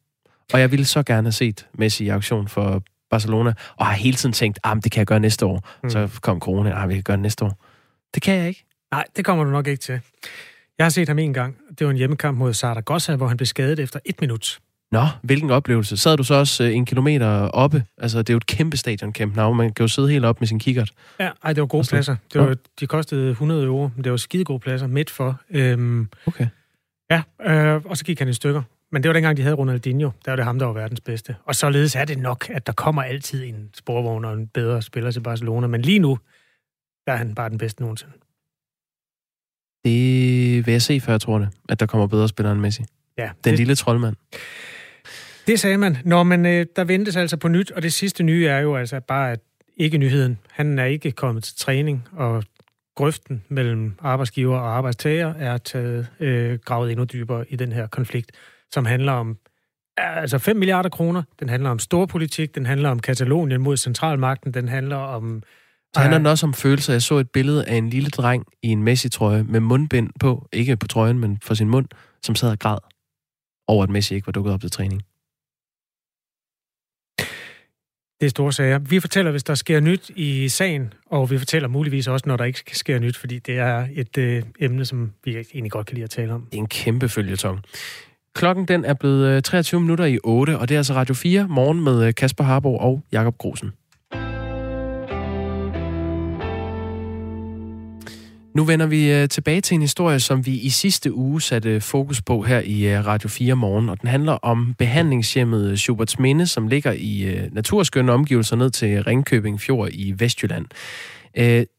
S1: og jeg ville så gerne have set Messi i auktion for Barcelona, og har hele tiden tænkt, at ah, det kan jeg gøre næste år. Mm. Så kom corona, ah, vi kan gøre det næste år. Det kan jeg ikke.
S2: Nej, det kommer du nok ikke til. Jeg har set ham en gang. Det var en hjemmekamp mod Zaragoza, hvor han blev skadet efter et minut.
S1: Nå, hvilken oplevelse. Sad du så også øh, en kilometer oppe? Altså, det er jo et kæmpe stadion, Camp Nou. Man kan jo sidde helt op med sin kikkert.
S2: Ja, ej, det var gode pladser. Det var, de kostede 100 euro, men det var skide gode pladser midt for. Øhm,
S1: okay.
S2: Ja, øh, og så gik han i stykker. Men det var dengang, de havde Ronaldinho. Der var det ham, der var verdens bedste. Og således er det nok, at der kommer altid en sporvogn og en bedre spiller til Barcelona. Men lige nu, der er han bare den bedste nogensinde.
S1: Det vil jeg se, før jeg tror det, at der kommer bedre spillere end Messi. Ja, Den det... lille troldmand.
S2: Det sagde man. Når man, øh, der ventes altså på nyt, og det sidste nye er jo altså bare, at ikke nyheden. Han er ikke kommet til træning, og grøften mellem arbejdsgiver og arbejdstager er taget, øh, gravet endnu dybere i den her konflikt, som handler om altså 5 milliarder kroner, den handler om storpolitik, den handler om Katalonien mod centralmagten, den handler om...
S1: Så handler den også om følelser. Jeg så et billede af en lille dreng i en Messi-trøje med mundbind på, ikke på trøjen, men for sin mund, som sad og græd over, at Messi ikke var dukket op til træning.
S2: Det er store sager. Vi fortæller, hvis der sker nyt i sagen, og vi fortæller muligvis også, når der ikke sker nyt, fordi det er et øh, emne, som vi egentlig godt kan lide at tale om.
S1: Det er en kæmpe følgetong. Klokken den er blevet øh, 23 minutter i 8, og det er altså Radio 4 morgen med øh, Kasper Harbo og Jakob Grosen. Nu vender vi øh, tilbage til en historie, som vi i sidste uge satte fokus på her i øh, Radio 4 morgen, og den handler om behandlingshjemmet Schuberts Minde, som ligger i øh, naturskønne omgivelser ned til Ringkøbing Fjord i Vestjylland.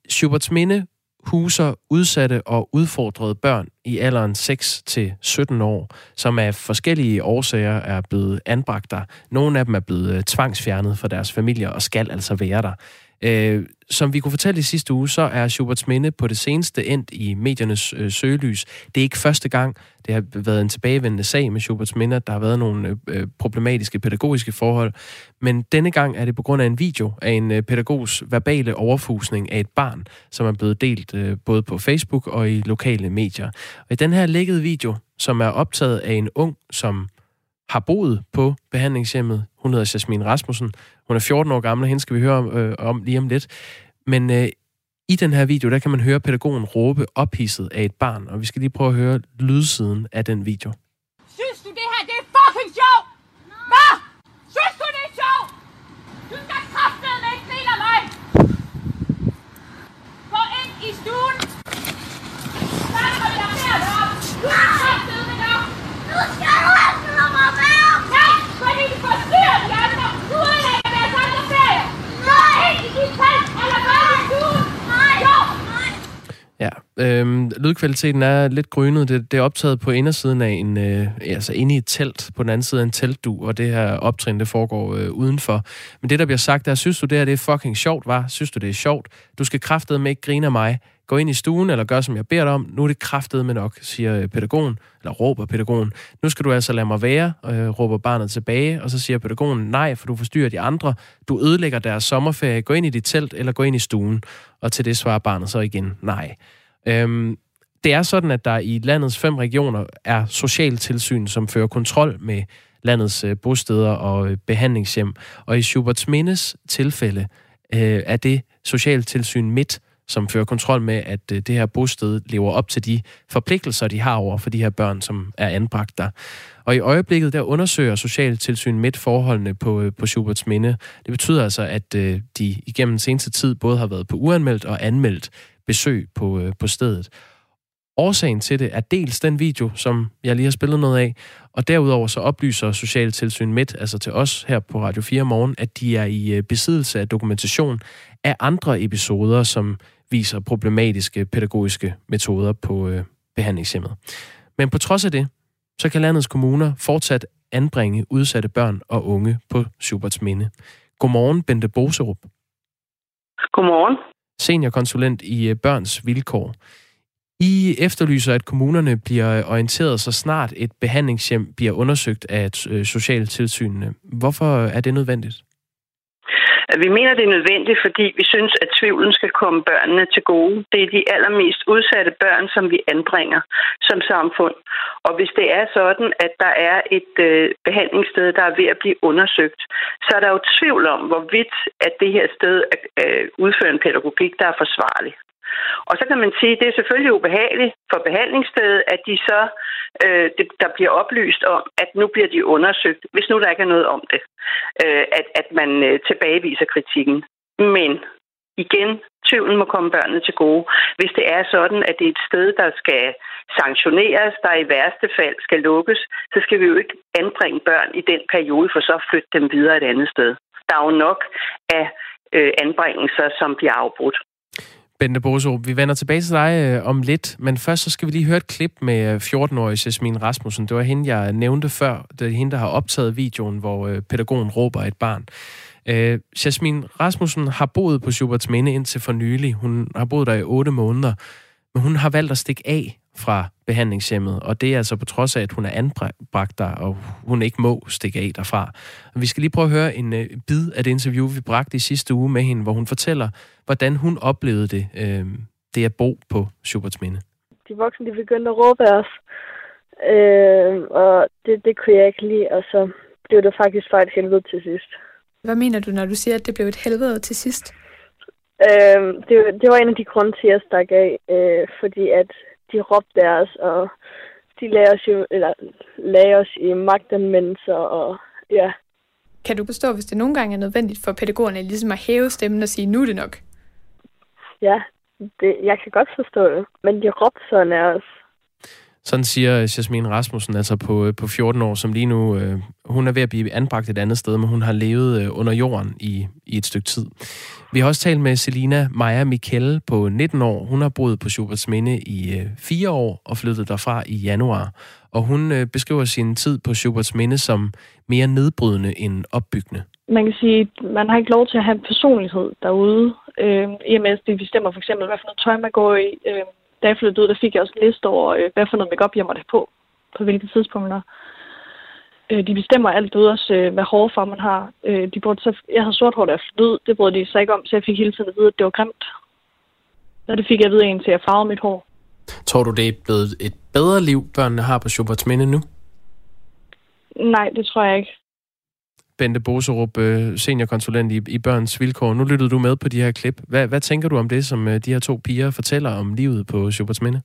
S1: Schuberts Minde huser udsatte og udfordrede børn i alderen 6 til 17 år, som af forskellige årsager er blevet anbragt der. Nogle af dem er blevet tvangsfjernet fra deres familier og skal altså være der. Øh, som vi kunne fortælle i sidste uge, så er Schuberts Minde på det seneste endt i mediernes øh, søgelys. Det er ikke første gang. Det har været en tilbagevendende sag med Schuberts Minde. Der har været nogle øh, øh, problematiske pædagogiske forhold. Men denne gang er det på grund af en video af en øh, pædagogs verbale overfusning af et barn, som er blevet delt øh, både på Facebook og i lokale medier. Og i den her lækkede video, som er optaget af en ung, som har boet på behandlingshjemmet. Hun hedder Jasmin Rasmussen. Hun er 14 år gammel, og hende skal vi høre om, øh, om lige om lidt. Men øh, i den her video, der kan man høre pædagogen råbe ophidset af et barn, og vi skal lige prøve at høre lydsiden af den video.
S8: Synes du, det her det er fucking sjovt? Hvad? Synes du, det er sjovt? Du skal kraftedeme ikke grine af mig! Gå ind i stuen! Så er jeg mere op! Du skal kraftedeme nok! Nu skal du efter mig være! Ja, fordi du forstyrrer de andre! Du ødelægger deres andre ferie! Nej! Ind i dit telt, eller gør det i stuen! Nej! Jo!
S1: Ja, øhm, lydkvaliteten er lidt grønnet. Det, det er optaget på indersiden af en, øh, altså inde i et telt, på den anden side af en teltdu, og det her optrin, det foregår øh, udenfor. Men det, der bliver sagt, der synes du, det her det er fucking sjovt, var? Synes du, det er sjovt? Du skal kraftedeme ikke grine af mig. Gå ind i stuen, eller gør, som jeg beder dig om. Nu er det kraftet med nok, siger øh, pædagogen, eller råber pædagogen. Nu skal du altså lade mig være, øh, råber barnet tilbage, og så siger pædagogen, nej, for du forstyrrer de andre. Du ødelægger deres sommerferie. Gå ind i dit telt, eller gå ind i stuen. Og til det svarer barnet så igen, nej. Øhm, det er sådan, at der i landets fem regioner er socialtilsyn, som fører kontrol med landets øh, bosteder og øh, behandlingshjem. Og i Schuberts Mindes tilfælde øh, er det Socialtilsyn Midt, som fører kontrol med, at øh, det her bosted lever op til de forpligtelser, de har over for de her børn, som er anbragt der. Og i øjeblikket, der undersøger Socialtilsyn midt forholdene på, øh, på Schuberts Minde. Det betyder altså, at øh, de igennem den seneste tid både har været på uanmeldt og anmeldt besøg på, på stedet. Årsagen til det er dels den video, som jeg lige har spillet noget af, og derudover så oplyser Socialtilsyn Midt, altså til os her på Radio 4 morgen, at de er i besiddelse af dokumentation af andre episoder, som viser problematiske pædagogiske metoder på øh, behandlingshjemmet. Men på trods af det, så kan landets kommuner fortsat anbringe udsatte børn og unge på Schuberts Minde. Godmorgen, Bente Boserup.
S9: Godmorgen.
S1: Seniorkonsulent i øh, Børns Vilkår. I efterlyser, at kommunerne bliver orienteret så snart et behandlingshjem bliver undersøgt af øh, socialtilsynene. Hvorfor er det nødvendigt?
S9: Vi mener, det er nødvendigt, fordi vi synes, at tvivlen skal komme børnene til gode. Det er de allermest udsatte børn, som vi anbringer som samfund. Og hvis det er sådan, at der er et øh, behandlingssted, der er ved at blive undersøgt, så er der jo tvivl om, hvorvidt at det her sted øh, udfører en pædagogik, der er forsvarlig. Og så kan man sige, at det er selvfølgelig ubehageligt for behandlingsstedet, at de så øh, det, der bliver oplyst om, at nu bliver de undersøgt, hvis nu der ikke er noget om det, øh, at, at man øh, tilbageviser kritikken. Men igen, tvivlen må komme børnene til gode. Hvis det er sådan, at det er et sted, der skal sanktioneres, der i værste fald skal lukkes, så skal vi jo ikke anbringe børn i den periode, for så flytte dem videre et andet sted. Der er jo nok af øh, anbringelser, som bliver afbrudt.
S1: Bente Boso, vi vender tilbage til dig øh, om lidt, men først så skal vi lige høre et klip med øh, 14-årige Jasmin Rasmussen. Det var hende, jeg nævnte før. Det er hende, der har optaget videoen, hvor øh, pædagogen råber et barn. Øh, Jasmin Rasmussen har boet på Schuberts Minde indtil for nylig. Hun har boet der i 8 måneder, men hun har valgt at stikke af fra behandlingshjemmet, og det er altså på trods af, at hun er anbragt der, og hun ikke må stikke af derfra. Og vi skal lige prøve at høre en uh, bid af det interview, vi bragte i sidste uge med hende, hvor hun fortæller, hvordan hun oplevede det, uh, det at bo på Schuberts Minde.
S10: De voksne, de begyndte at råbe af os, uh, og det, det kunne jeg ikke lide, og så blev det faktisk faktisk helvede til sidst.
S11: Hvad mener du, når du siger, at det blev et helvede til sidst?
S10: Uh, det, det var en af de grunde til, at jeg stak af, uh, fordi at de råbte deres, og de lagde os, jo, eller, lagde os i magtanvendelser, og ja.
S11: Kan du forstå, hvis det nogle gange er nødvendigt for pædagogerne ligesom at hæve stemmen og sige, nu er det nok?
S10: Ja, det, jeg kan godt forstå det, men de råbte sådan af os.
S1: Sådan siger Jasmine Rasmussen, altså på, øh, på 14 år, som lige nu, øh, hun er ved at blive anbragt et andet sted, men hun har levet øh, under jorden i, i et stykke tid. Vi har også talt med Selina Maja Mikkel på 19 år. Hun har boet på Schuberts Minde i øh, fire år og flyttet derfra i januar. Og hun øh, beskriver sin tid på Schuberts Minde som mere nedbrydende end opbyggende.
S10: Man kan sige, at man har ikke lov til at have en personlighed derude. Øh, I og med, at vi bestemmer for eksempel, hvad for noget tøj man går i. Øh, da jeg flyttede ud, der fik jeg også en liste over, øh, hvad for noget makeup jeg måtte have på, på hvilke tidspunkter. Øh, de bestemmer alt ud, også øh, hvad hårfarve man har. Øh, de burde så, jeg havde sort hår, da jeg flyttede ud. Det brød de sig ikke om, så jeg fik hele tiden at vide, at det var grimt. Og det fik jeg at vide, indtil jeg farvede mit hår.
S1: Tror du, det er blevet et bedre liv, børnene har på Schuberts Minde nu?
S10: Nej, det tror jeg ikke.
S1: Bente Boserup, øh, seniorkonsulent i, i Børns Vilkår. Nu lyttede du med på de her klip. Hvad, hvad tænker du om det, som øh, de her to piger fortæller om livet på Schuberts Minde?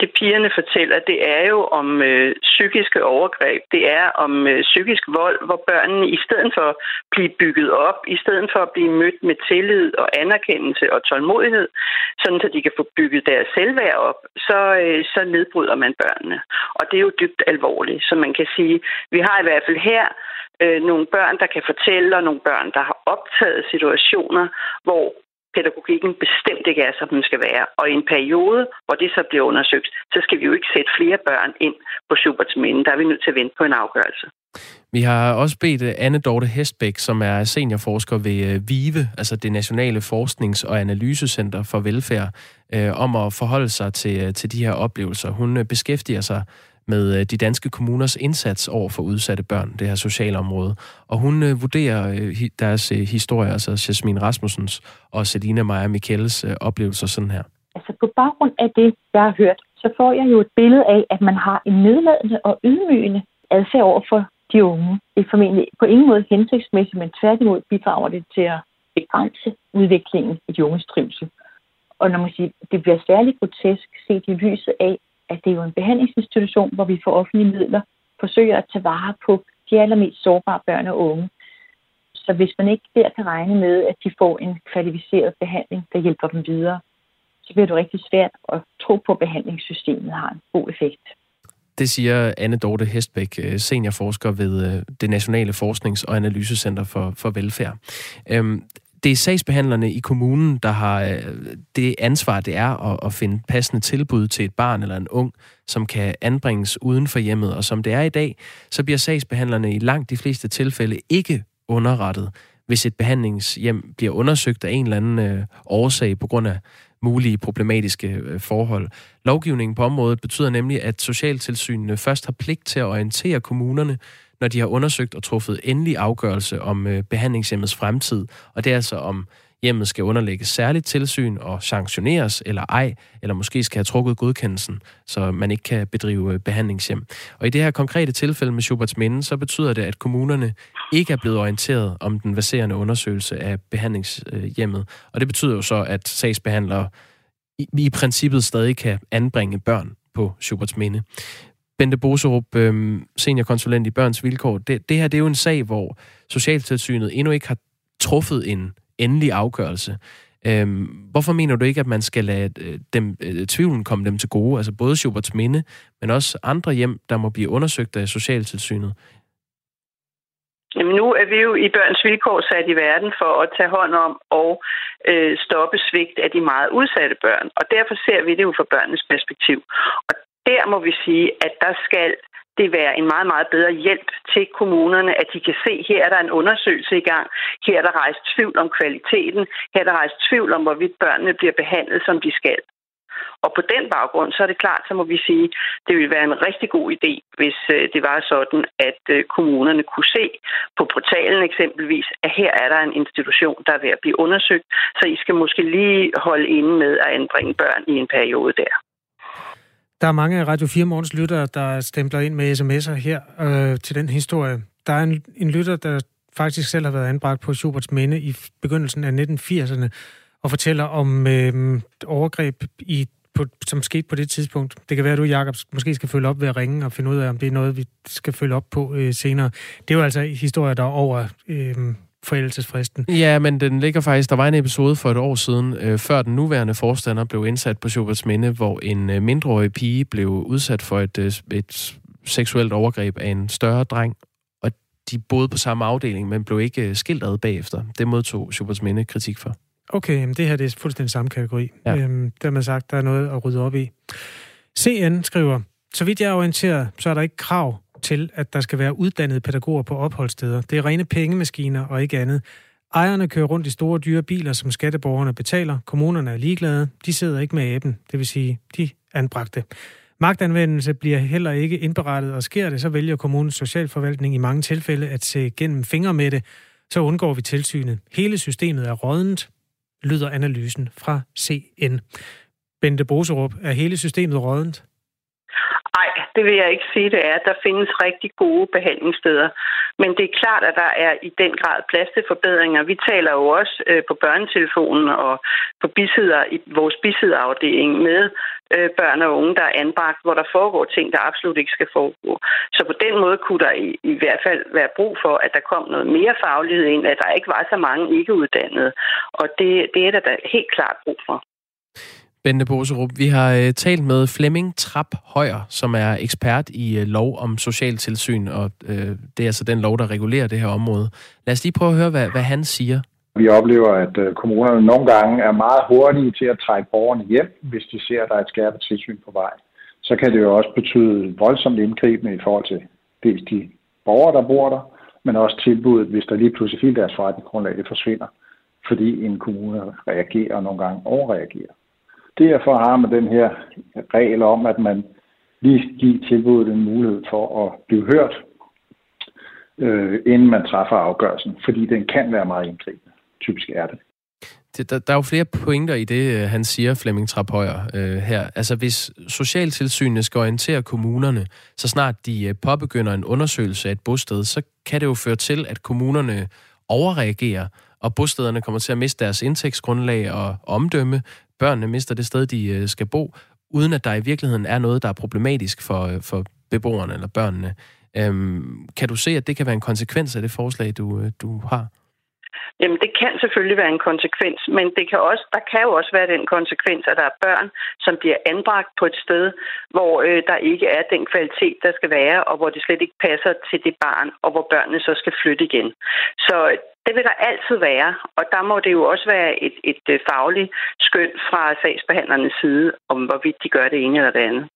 S9: Det pigerne fortæller, det er jo om øh, psykiske overgreb. Det er om øh, psykisk vold, hvor børnene i stedet for at blive bygget op, i stedet for at blive mødt med tillid og anerkendelse og tålmodighed, sådan så de kan få bygget deres selvværd op, så, øh, så nedbryder man børnene. Og det er jo dybt alvorligt. Så man kan sige, vi har i hvert fald her øh, nogle børn, der kan fortælle, og nogle børn, der har optaget situationer, hvor pædagogikken bestemt ikke er, som den skal være. Og i en periode, hvor det så bliver undersøgt, så skal vi jo ikke sætte flere børn ind på Schuberts Minde. Der er vi nødt til at vente på en afgørelse.
S1: Vi har også bedt øh, Anne Dorte Hestbæk, som er seniorforsker ved øh, VIVE, altså det Nationale Forsknings- og Analysecenter for Velfærd, øh, om at forholde sig til, øh, til de her oplevelser. Hun beskæftiger sig med øh, de danske kommuners indsats over for udsatte børn, det her sociale område. Og hun øh, vurderer øh, deres øh, historie, altså Jasmin Rasmussens og Selina Maja Mikkels øh, oplevelser sådan her.
S12: Altså på baggrund af det, jeg har hørt, så får jeg jo et billede af, at man har en nedladende og ydmygende adfærd over for de unge. Det er formentlig på ingen måde hensigtsmæssigt, men tværtimod bidrager det til at begrænse udviklingen i de unges trivsel. Og når man siger, det bliver særligt grotesk set i lyset af, at det er jo en behandlingsinstitution, hvor vi for offentlige midler forsøger at tage vare på de allermest sårbare børn og unge. Så hvis man ikke der kan regne med, at de får en kvalificeret behandling, der hjælper dem videre, så bliver det rigtig svært at tro på, at behandlingssystemet har en god effekt.
S1: Det siger Anne Dorte Hestbæk, øh, seniorforsker ved øh, det Nationale Forsknings- og Analysecenter for, for Velfærd. Øhm, det er sagsbehandlerne i kommunen, der har øh, det ansvar, det er at, at finde passende tilbud til et barn eller en ung, som kan anbringes uden for hjemmet. Og som det er i dag, så bliver sagsbehandlerne i langt de fleste tilfælde ikke underrettet, hvis et behandlingshjem bliver undersøgt af en eller anden øh, årsag på grund af mulige problematiske øh, forhold. Lovgivningen på området betyder nemlig, at socialtilsynene først har pligt til at orientere kommunerne, når de har undersøgt og truffet endelig afgørelse om øh, behandlingshjemmets fremtid. Og det er altså om hjemmet skal underlægges særligt tilsyn og sanktioneres eller ej, eller måske skal have trukket godkendelsen, så man ikke kan bedrive øh, behandlingshjem. Og i det her konkrete tilfælde med Schuberts Minde, så betyder det, at kommunerne ikke er blevet orienteret om den baserende undersøgelse af behandlingshjemmet. Og det betyder jo så, at sagsbehandlere i, i princippet stadig kan anbringe børn på Schuberts Minde. Bente Boserup, øh, seniorkonsulent i Børns Vilkår. Det, det her det er jo en sag, hvor Socialtilsynet endnu ikke har truffet en endelig afgørelse. Øhm, hvorfor mener du ikke, at man skal lade øh, dem, øh, tvivlen komme dem til gode? Altså både Schuberts Minde, men også andre hjem, der må blive undersøgt af Socialtilsynet.
S9: Jamen nu er vi jo i børns vilkår sat i verden for at tage hånd om og øh, stoppe svigt af de meget udsatte børn. Og derfor ser vi det jo fra børnenes perspektiv. Og der må vi sige, at der skal det være en meget, meget bedre hjælp til kommunerne, at de kan se, her er der en undersøgelse i gang, her er der rejst tvivl om kvaliteten, her er der rejst tvivl om, hvorvidt børnene bliver behandlet, som de skal. Og på den baggrund, så er det klart, så må vi sige, det ville være en rigtig god idé, hvis øh, det var sådan, at øh, kommunerne kunne se på portalen eksempelvis, at her er der en institution, der er ved at blive undersøgt, så I skal måske lige holde inde med at anbringe børn i en periode der.
S2: Der er mange af Radio 4 Morgens lyttere, der stempler ind med sms'er her øh, til den historie. Der er en, en lytter, der faktisk selv har været anbragt på Schuberts Minde i begyndelsen af 1980'erne, og fortæller om øh, overgreb, i, på, som skete på det tidspunkt. Det kan være, at du, Jacob, måske skal følge op ved at ringe og finde ud af, om det er noget, vi skal følge op på øh, senere. Det er jo altså historier, der er over øh, forældelsesfristen.
S1: Ja, men den ligger faktisk, der var en episode for et år siden, øh, før den nuværende forstander blev indsat på Schuberts Minde, hvor en øh, mindreårig pige blev udsat for et, øh, et seksuelt overgreb af en større dreng, og de boede på samme afdeling, men blev ikke øh, skilt ad bagefter. Det modtog Schuberts Minde kritik for.
S2: Okay, men det her det er fuldstændig samme kategori. Ja. Øhm, der man sagt, der er noget at rydde op i. CN skriver, så vidt jeg er orienteret, så er der ikke krav til, at der skal være uddannede pædagoger på opholdssteder. Det er rene pengemaskiner og ikke andet. Ejerne kører rundt i store dyre biler, som skatteborgerne betaler. Kommunerne er ligeglade. De sidder ikke med æben, det vil sige, de anbragte. Magtanvendelse bliver heller ikke indberettet, og sker det, så vælger kommunens socialforvaltning i mange tilfælde at se gennem fingre med det. Så undgår vi tilsynet. Hele systemet er rådent, lyder analysen fra CN. Bente Boserup, er hele systemet rådent?
S9: Nej, det vil jeg ikke sige, det er. Der findes rigtig gode behandlingssteder. Men det er klart, at der er i den grad plads til forbedringer. Vi taler jo også øh, på børnetelefonen og på bisider, i vores bisidderafdeling med øh, børn og unge, der er anbragt, hvor der foregår ting, der absolut ikke skal foregå. Så på den måde kunne der i, i hvert fald være brug for, at der kom noget mere faglighed ind, at der ikke var så mange ikke uddannede. Og det, det er der, da helt klart brug for.
S1: Bente Boserup, vi har øh, talt med Flemming Trap Højer, som er ekspert i øh, lov om socialtilsyn, og øh, det er altså den lov, der regulerer det her område. Lad os lige prøve at høre, hvad, hvad han siger.
S13: Vi oplever, at øh, kommunerne nogle gange er meget hurtige til at trække borgerne hjem, hvis de ser, at der er et skærpet tilsyn på vej. Så kan det jo også betyde voldsomt indgribende i forhold til dels de borgere, der bor der, men også tilbuddet, hvis der lige pludselig hele deres forretningsgrundlag forsvinder, fordi en kommune reagerer og nogle gange overreagerer. Derfor har man den her regel om, at man lige giver tilbuddet en mulighed for at blive hørt, øh, inden man træffer afgørelsen, fordi den kan være meget indgribende. Typisk er det.
S1: det der, der er jo flere pointer i det, øh, han siger, Flemming Traphøjer, øh, her. Altså, hvis socialtilsynene skal orientere kommunerne, så snart de øh, påbegynder en undersøgelse af et bosted, så kan det jo føre til, at kommunerne overreagerer og bostederne kommer til at miste deres indtægtsgrundlag og omdømme. Børnene mister det sted, de øh, skal bo, uden at der i virkeligheden er noget, der er problematisk for, øh, for beboerne eller børnene. Øhm, kan du se, at det kan være en konsekvens af det forslag, du, øh, du har?
S9: Jamen, det kan selvfølgelig være en konsekvens, men det kan også, der kan jo også være den konsekvens, at der er børn, som bliver anbragt på et sted, hvor øh, der ikke er den kvalitet, der skal være, og hvor det slet ikke passer til det barn, og hvor børnene så skal flytte igen. Så det vil der altid være, og der må det jo også være et, et, øh, fagligt skøn fra sagsbehandlernes side, om hvorvidt de gør det ene eller det andet.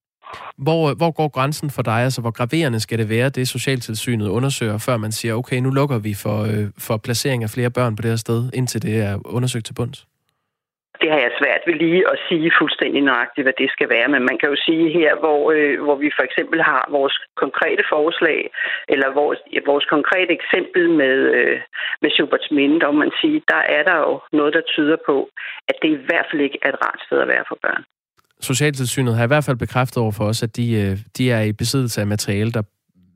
S1: Hvor, øh, hvor går grænsen for dig? Altså, hvor graverende skal det være, det Socialtilsynet undersøger, før man siger, okay, nu lukker vi for, øh, for placering af flere børn på det her sted, indtil det er undersøgt til bunds?
S9: Det har jeg svært ved lige at sige fuldstændig nøjagtigt, hvad det skal være. Men man kan jo sige her, hvor, øh, hvor vi for eksempel har vores konkrete forslag, eller vores, vores konkrete eksempel med, øh, med Schuberts Minde, om man siger, der er der jo noget, der tyder på, at det i hvert fald ikke er et rart sted at være for børn.
S1: Socialtilsynet har i hvert fald bekræftet over for os, at de, øh, de er i besiddelse af materiale, der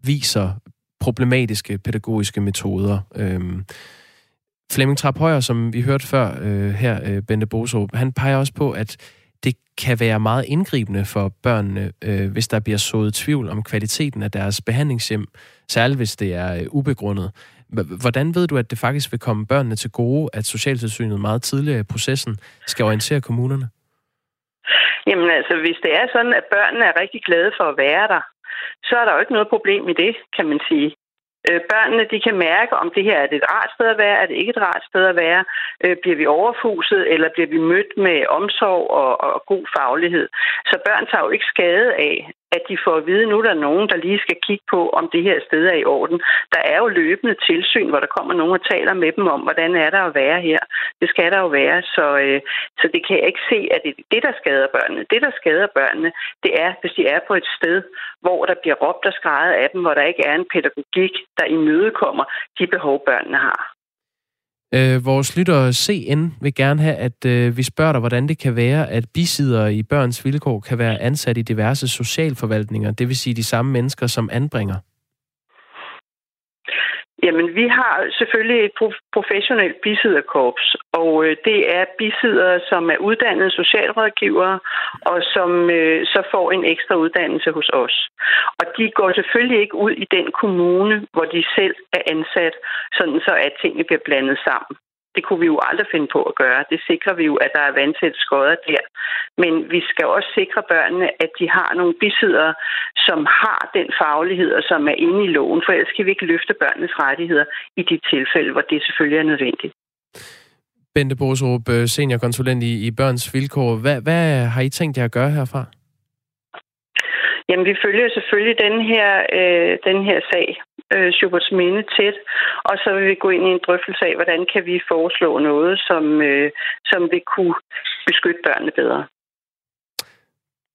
S1: viser problematiske pædagogiske metoder. Øhm, Flemming Trapp Højer, som vi hørte før øh, her, øh, Bente Boso, han peger også på, at det kan være meget indgribende for børnene, øh, hvis der bliver sået tvivl om kvaliteten af deres behandlingshjem, særligt hvis det er øh, ubegrundet. Hvordan ved du, at det faktisk vil komme børnene til gode, at Socialtilsynet meget tidligere i processen skal orientere kommunerne?
S9: Jamen altså, hvis det er sådan, at børnene er rigtig glade for at være der, så er der jo ikke noget problem i det, kan man sige. Øh, børnene de kan mærke, om det her er det et rart sted at være, er det ikke et rart sted at være, øh, bliver vi overfuset, eller bliver vi mødt med omsorg og, og god faglighed. Så børn tager jo ikke skade af, at de får at vide, nu der er nogen, der lige skal kigge på, om det her sted er i orden. Der er jo løbende tilsyn, hvor der kommer nogen og taler med dem om, hvordan er der at være her. Det skal der jo være, så, øh, så det kan jeg ikke se, at det er det, der skader børnene. Det, der skader børnene, det er, hvis de er på et sted, hvor der bliver råbt og skrejet af dem, hvor der ikke er en pædagogik, der imødekommer de behov, børnene har.
S1: Øh, vores lytter CN vil gerne have, at øh, vi spørger dig, hvordan det kan være, at bisidere i børns vilkår kan være ansat i diverse socialforvaltninger, det vil sige de samme mennesker, som anbringer.
S9: Jamen, vi har selvfølgelig et professionelt bisiderkorps, og øh, det er bisidere, som er uddannede socialrådgivere, og som øh, så får en ekstra uddannelse hos os. Og de går selvfølgelig ikke ud i den kommune, hvor de selv er ansat, sådan så at tingene bliver blandet sammen. Det kunne vi jo aldrig finde på at gøre. Det sikrer vi jo, at der er vandsæt skodder der. Men vi skal også sikre børnene, at de har nogle bisidere, som har den faglighed og som er inde i loven. For ellers kan vi ikke løfte børnenes rettigheder i de tilfælde, hvor det selvfølgelig er nødvendigt.
S1: Bente Boserup, øh, seniorkonsulent i, i Børns Vilkår. Hvad, hvad har I tænkt jer at gøre herfra?
S9: Jamen, vi følger selvfølgelig den her, øh, den her sag, øh, Schuberts Minde, tæt, og så vil vi gå ind i en drøftelse af, hvordan kan vi foreslå noget, som, øh, som vil kunne beskytte børnene bedre.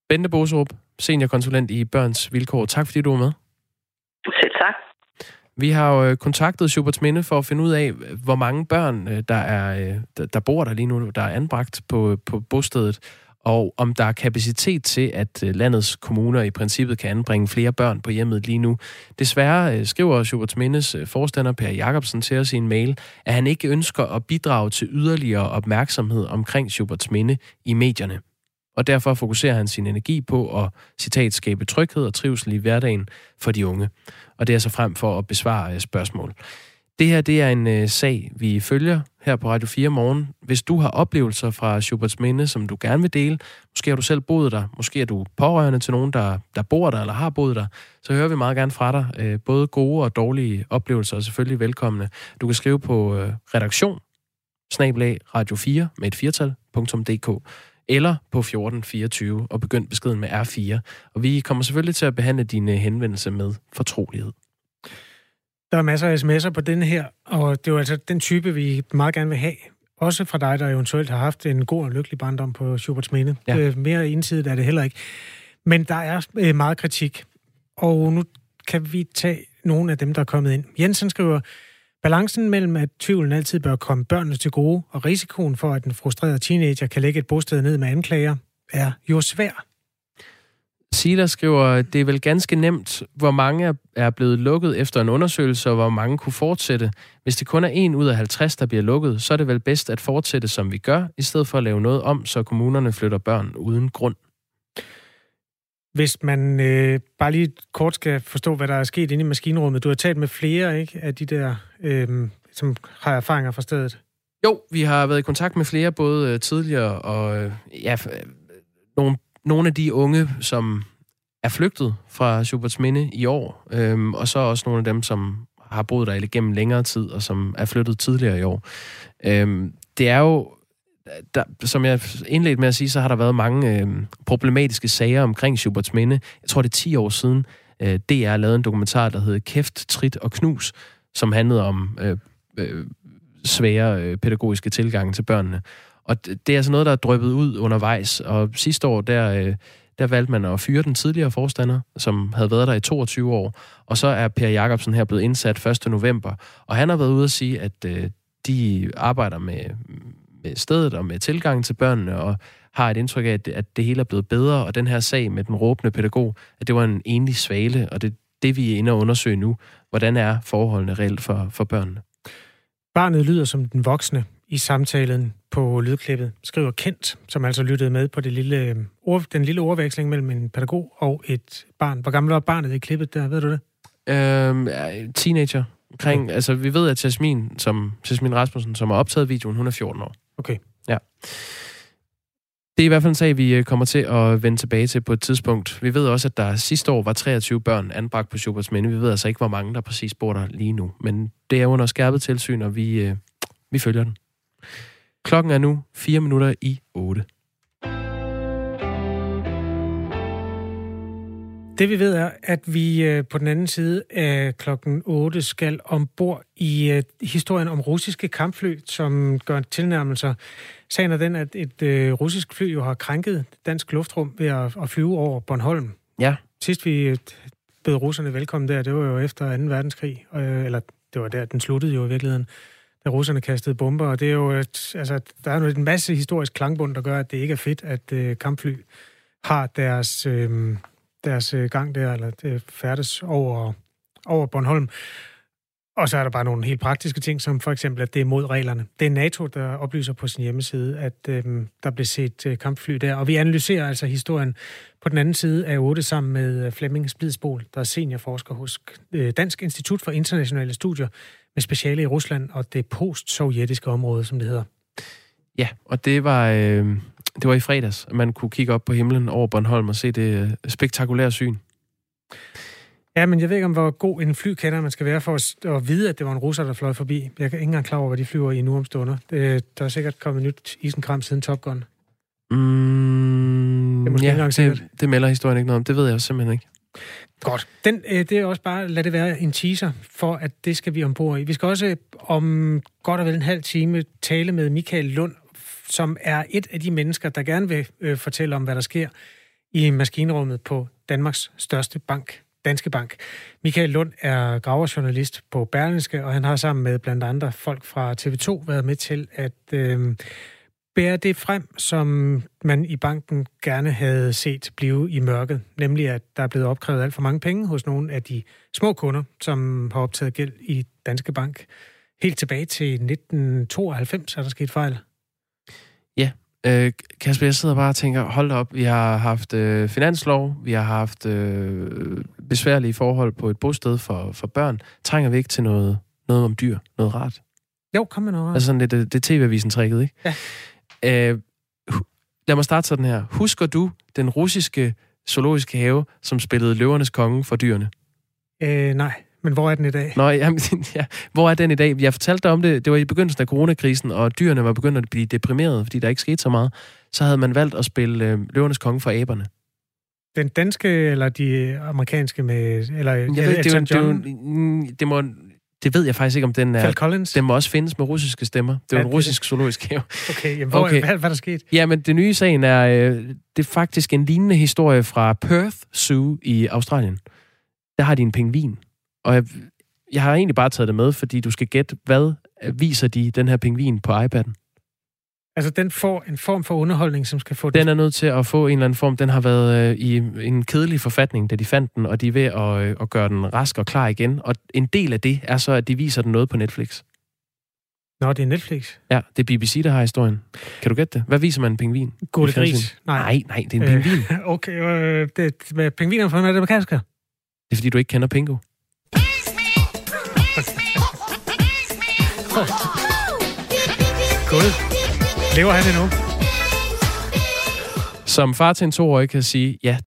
S1: Bente Boserup, seniorkonsulent i Børns Vilkår. Tak fordi du var med.
S9: Selv tak.
S1: Vi har jo øh, kontaktet Schuberts Minde for at finde ud af, hvor mange børn, øh, der, er, øh, der bor der lige nu, der er anbragt på, på bostedet og om der er kapacitet til, at øh, landets kommuner i princippet kan anbringe flere børn på hjemmet lige nu. Desværre øh, skriver Schuberts Mindes øh, forstander Per Jacobsen til os i en mail, at han ikke ønsker at bidrage til yderligere opmærksomhed omkring Schuberts Minde i medierne. Og derfor fokuserer han sin energi på at, citat, skabe tryghed og trivsel i hverdagen for de unge. Og det er så frem for at besvare spørgsmål. Det her det er en øh, sag, vi følger her på Radio 4 morgen. Hvis du har oplevelser fra Schuberts Minde, som du gerne vil dele, måske har du selv boet der, måske er du pårørende til nogen, der, der bor der eller har boet der, så hører vi meget gerne fra dig. Øh, både gode og dårlige oplevelser er selvfølgelig velkomne. Du kan skrive på øh, redaktion snablag radio 4 med et firtal.dk eller på 1424 og begynd beskeden med R4. Og vi kommer selvfølgelig til at behandle dine henvendelser med fortrolighed.
S2: Der er masser af sms'er på den her, og det er jo altså den type, vi meget gerne vil have. Også fra dig, der eventuelt har haft en god og lykkelig barndom på Schuberts Minde. Ja. Øh, mere indsidigt er det heller ikke. Men der er øh, meget kritik, og nu kan vi tage nogle af dem, der er kommet ind. Jensen skriver, balancen mellem, at tvivlen altid bør komme børnene til gode, og risikoen for, at en frustreret teenager kan lægge et bosted ned med anklager, er jo svær.
S1: Sila skriver, det er vel ganske nemt, hvor mange er blevet lukket efter en undersøgelse, og hvor mange kunne fortsætte. Hvis det kun er en ud af 50, der bliver lukket, så er det vel bedst at fortsætte, som vi gør, i stedet for at lave noget om, så kommunerne flytter børn uden grund.
S2: Hvis man øh, bare lige kort skal forstå, hvad der er sket inde i maskinrummet. Du har talt med flere ikke, af de der, øh, som har erfaringer fra stedet.
S1: Jo, vi har været i kontakt med flere, både øh, tidligere og øh, ja, f- nogle, nogle af de unge, som er flygtet fra Schuberts Minde i år, øhm, og så også nogle af dem, som har boet der gennem længere tid, og som er flyttet tidligere i år. Øhm, det er jo, der, som jeg indledte med at sige, så har der været mange øhm, problematiske sager omkring Schuberts Minde. Jeg tror, det er 10 år siden, øh, DR lavede en dokumentar, der hed Kæft, Trit og Knus, som handlede om øh, øh, svære øh, pædagogiske tilgange til børnene. Og det er altså noget, der er drøbet ud undervejs. Og sidste år, der, øh, der valgte man at fyre den tidligere forstander, som havde været der i 22 år. Og så er Per Jacobsen her blevet indsat 1. november. Og han har været ude at sige, at øh, de arbejder med, med stedet og med tilgangen til børnene, og har et indtryk af, at, at det hele er blevet bedre. Og den her sag med den råbende pædagog, at det var en enlig svale, og det det, vi er inde og undersøge nu. Hvordan er forholdene reelt for, for børnene?
S2: Barnet lyder som den voksne i samtalen på lydklippet, skriver Kent, som altså lyttede med på det lille, øh, ord, den lille ordveksling mellem en pædagog og et barn. Hvor gammel var barnet i klippet der, ved du det?
S1: Øhm, teenager. Omkring, okay. Altså, vi ved, at Jasmin, som, Jasmin Rasmussen, som har optaget videoen, hun er 14 år.
S2: Okay.
S1: Ja. Det er i hvert fald en sag, vi øh, kommer til at vende tilbage til på et tidspunkt. Vi ved også, at der sidste år var 23 børn anbragt på Schuberts Minde. Vi ved altså ikke, hvor mange der præcis bor der lige nu. Men det er under skærpet tilsyn, og vi, øh, vi følger den. Klokken er nu 4 minutter i 8.
S2: Det vi ved er, at vi øh, på den anden side af klokken 8 skal ombord i øh, historien om russiske kampfly, som gør tilnærmelser. Sagen er den, at et øh, russisk fly jo har krænket dansk luftrum ved at, flyve over Bornholm.
S1: Ja.
S2: Sidst vi bød russerne velkommen der, det var jo efter 2. verdenskrig, eller det var der, den sluttede jo i virkeligheden, da russerne kastede bomber, og det er jo, et, altså, der er jo en masse historisk klangbund, der gør, at det ikke er fedt, at øh, kampfly har deres, øh, deres øh, gang der, eller det færdes over, over Bornholm. Og så er der bare nogle helt praktiske ting, som for eksempel, at det er mod reglerne. Det er NATO, der oplyser på sin hjemmeside, at øh, der blev set øh, kampfly der. Og vi analyserer altså historien på den anden side af 8 sammen med øh, Flemming Splidsbol, der er seniorforsker hos øh, Dansk Institut for Internationale Studier med speciale i Rusland og det post-sovjetiske område, som det hedder.
S1: Ja, og det var, øh, det var i fredags, at man kunne kigge op på himlen over Bornholm og se det øh, spektakulære syn.
S2: Ja, men jeg ved ikke, om hvor god en flykender man skal være for at, at vide, at det var en russer, der fløj forbi. Jeg er ikke engang klar over, hvad de flyver i nu om stunder. Det, der er sikkert kommet nyt isenkram siden Top Gun.
S1: Mm,
S2: Det er måske ikke
S1: ja,
S2: engang sikkert.
S1: det, det melder historien ikke noget om. Det ved jeg simpelthen ikke.
S2: Godt. Den, øh, det er også bare, lad det være en teaser for, at det skal vi ombord i. Vi skal også øh, om godt og vel en halv time tale med Michael Lund, som er et af de mennesker, der gerne vil øh, fortælle om, hvad der sker i maskinrummet på Danmarks største bank, Danske Bank. Michael Lund er graverjournalist på Berlingske, og han har sammen med blandt andre folk fra TV2 været med til at øh, bære det frem, som man i banken gerne havde set blive i mørket. Nemlig, at der er blevet opkrævet alt for mange penge hos nogle af de små kunder, som har optaget gæld i Danske Bank. Helt tilbage til 1992 er der sket fejl.
S1: Ja, øh, Kasper, jeg sidder bare og tænker, hold op, vi har haft øh, finanslov, vi har haft øh, besværlige forhold på et bosted for, for børn. Trænger vi ikke til noget, noget om dyr, noget rart?
S2: Jo, kom med noget rart.
S1: Altså sådan lidt, det, det TV-avisen trækket, ikke?
S2: Ja.
S1: Øh, lad mig starte sådan her. Husker du den russiske zoologiske have, som spillede løvernes konge for dyrene?
S2: Øh, nej, men hvor er den i dag?
S1: Nå, jamen, ja. hvor er den i dag? Jeg fortalte dig om det, det var i begyndelsen af coronakrisen, og dyrene var begyndt at blive deprimerede, fordi der ikke skete så meget. Så havde man valgt at spille øh, løvernes konge for aberne.
S2: Den danske eller de amerikanske med... Eller,
S1: Jeg ved, det, jo,
S2: Elton
S1: det,
S2: John?
S1: mm, det, må, det ved jeg faktisk ikke, om den er...
S2: Phil Collins?
S1: Den må også findes med russiske stemmer. Det er
S2: Ja,
S1: en
S2: det-
S1: russisk zoologisk have.
S2: Okay, jamen, hvor, okay. Hvad, hvad er der sket?
S1: Ja, men det nye i sagen er, øh, det er faktisk en lignende historie fra Perth Zoo i Australien. Der har de en pingvin. Og jeg, jeg har egentlig bare taget det med, fordi du skal gætte, hvad viser de den her pingvin på iPad'en?
S2: Altså, den får en form for underholdning, som skal få
S1: Den er nødt til at få en eller anden form. Den har været øh, i en kedelig forfatning, da de fandt den, og de er ved at, øh, at gøre den rask og klar igen. Og en del af det er så, at de viser den noget på Netflix.
S2: Nå, det er Netflix.
S1: Ja, det er BBC, der har historien. Kan du gætte det? Hvad viser man en pingvin?
S2: Gode gris. Nej.
S1: nej, nej, det er en pingvin.
S2: Øh, okay, øh, det, hvad, pingviner fra Madagaskar?
S1: Det er fordi, du ikke kender Pingo.
S2: Gud. Lever han endnu?
S1: Som far til en toårig kan sige, ja,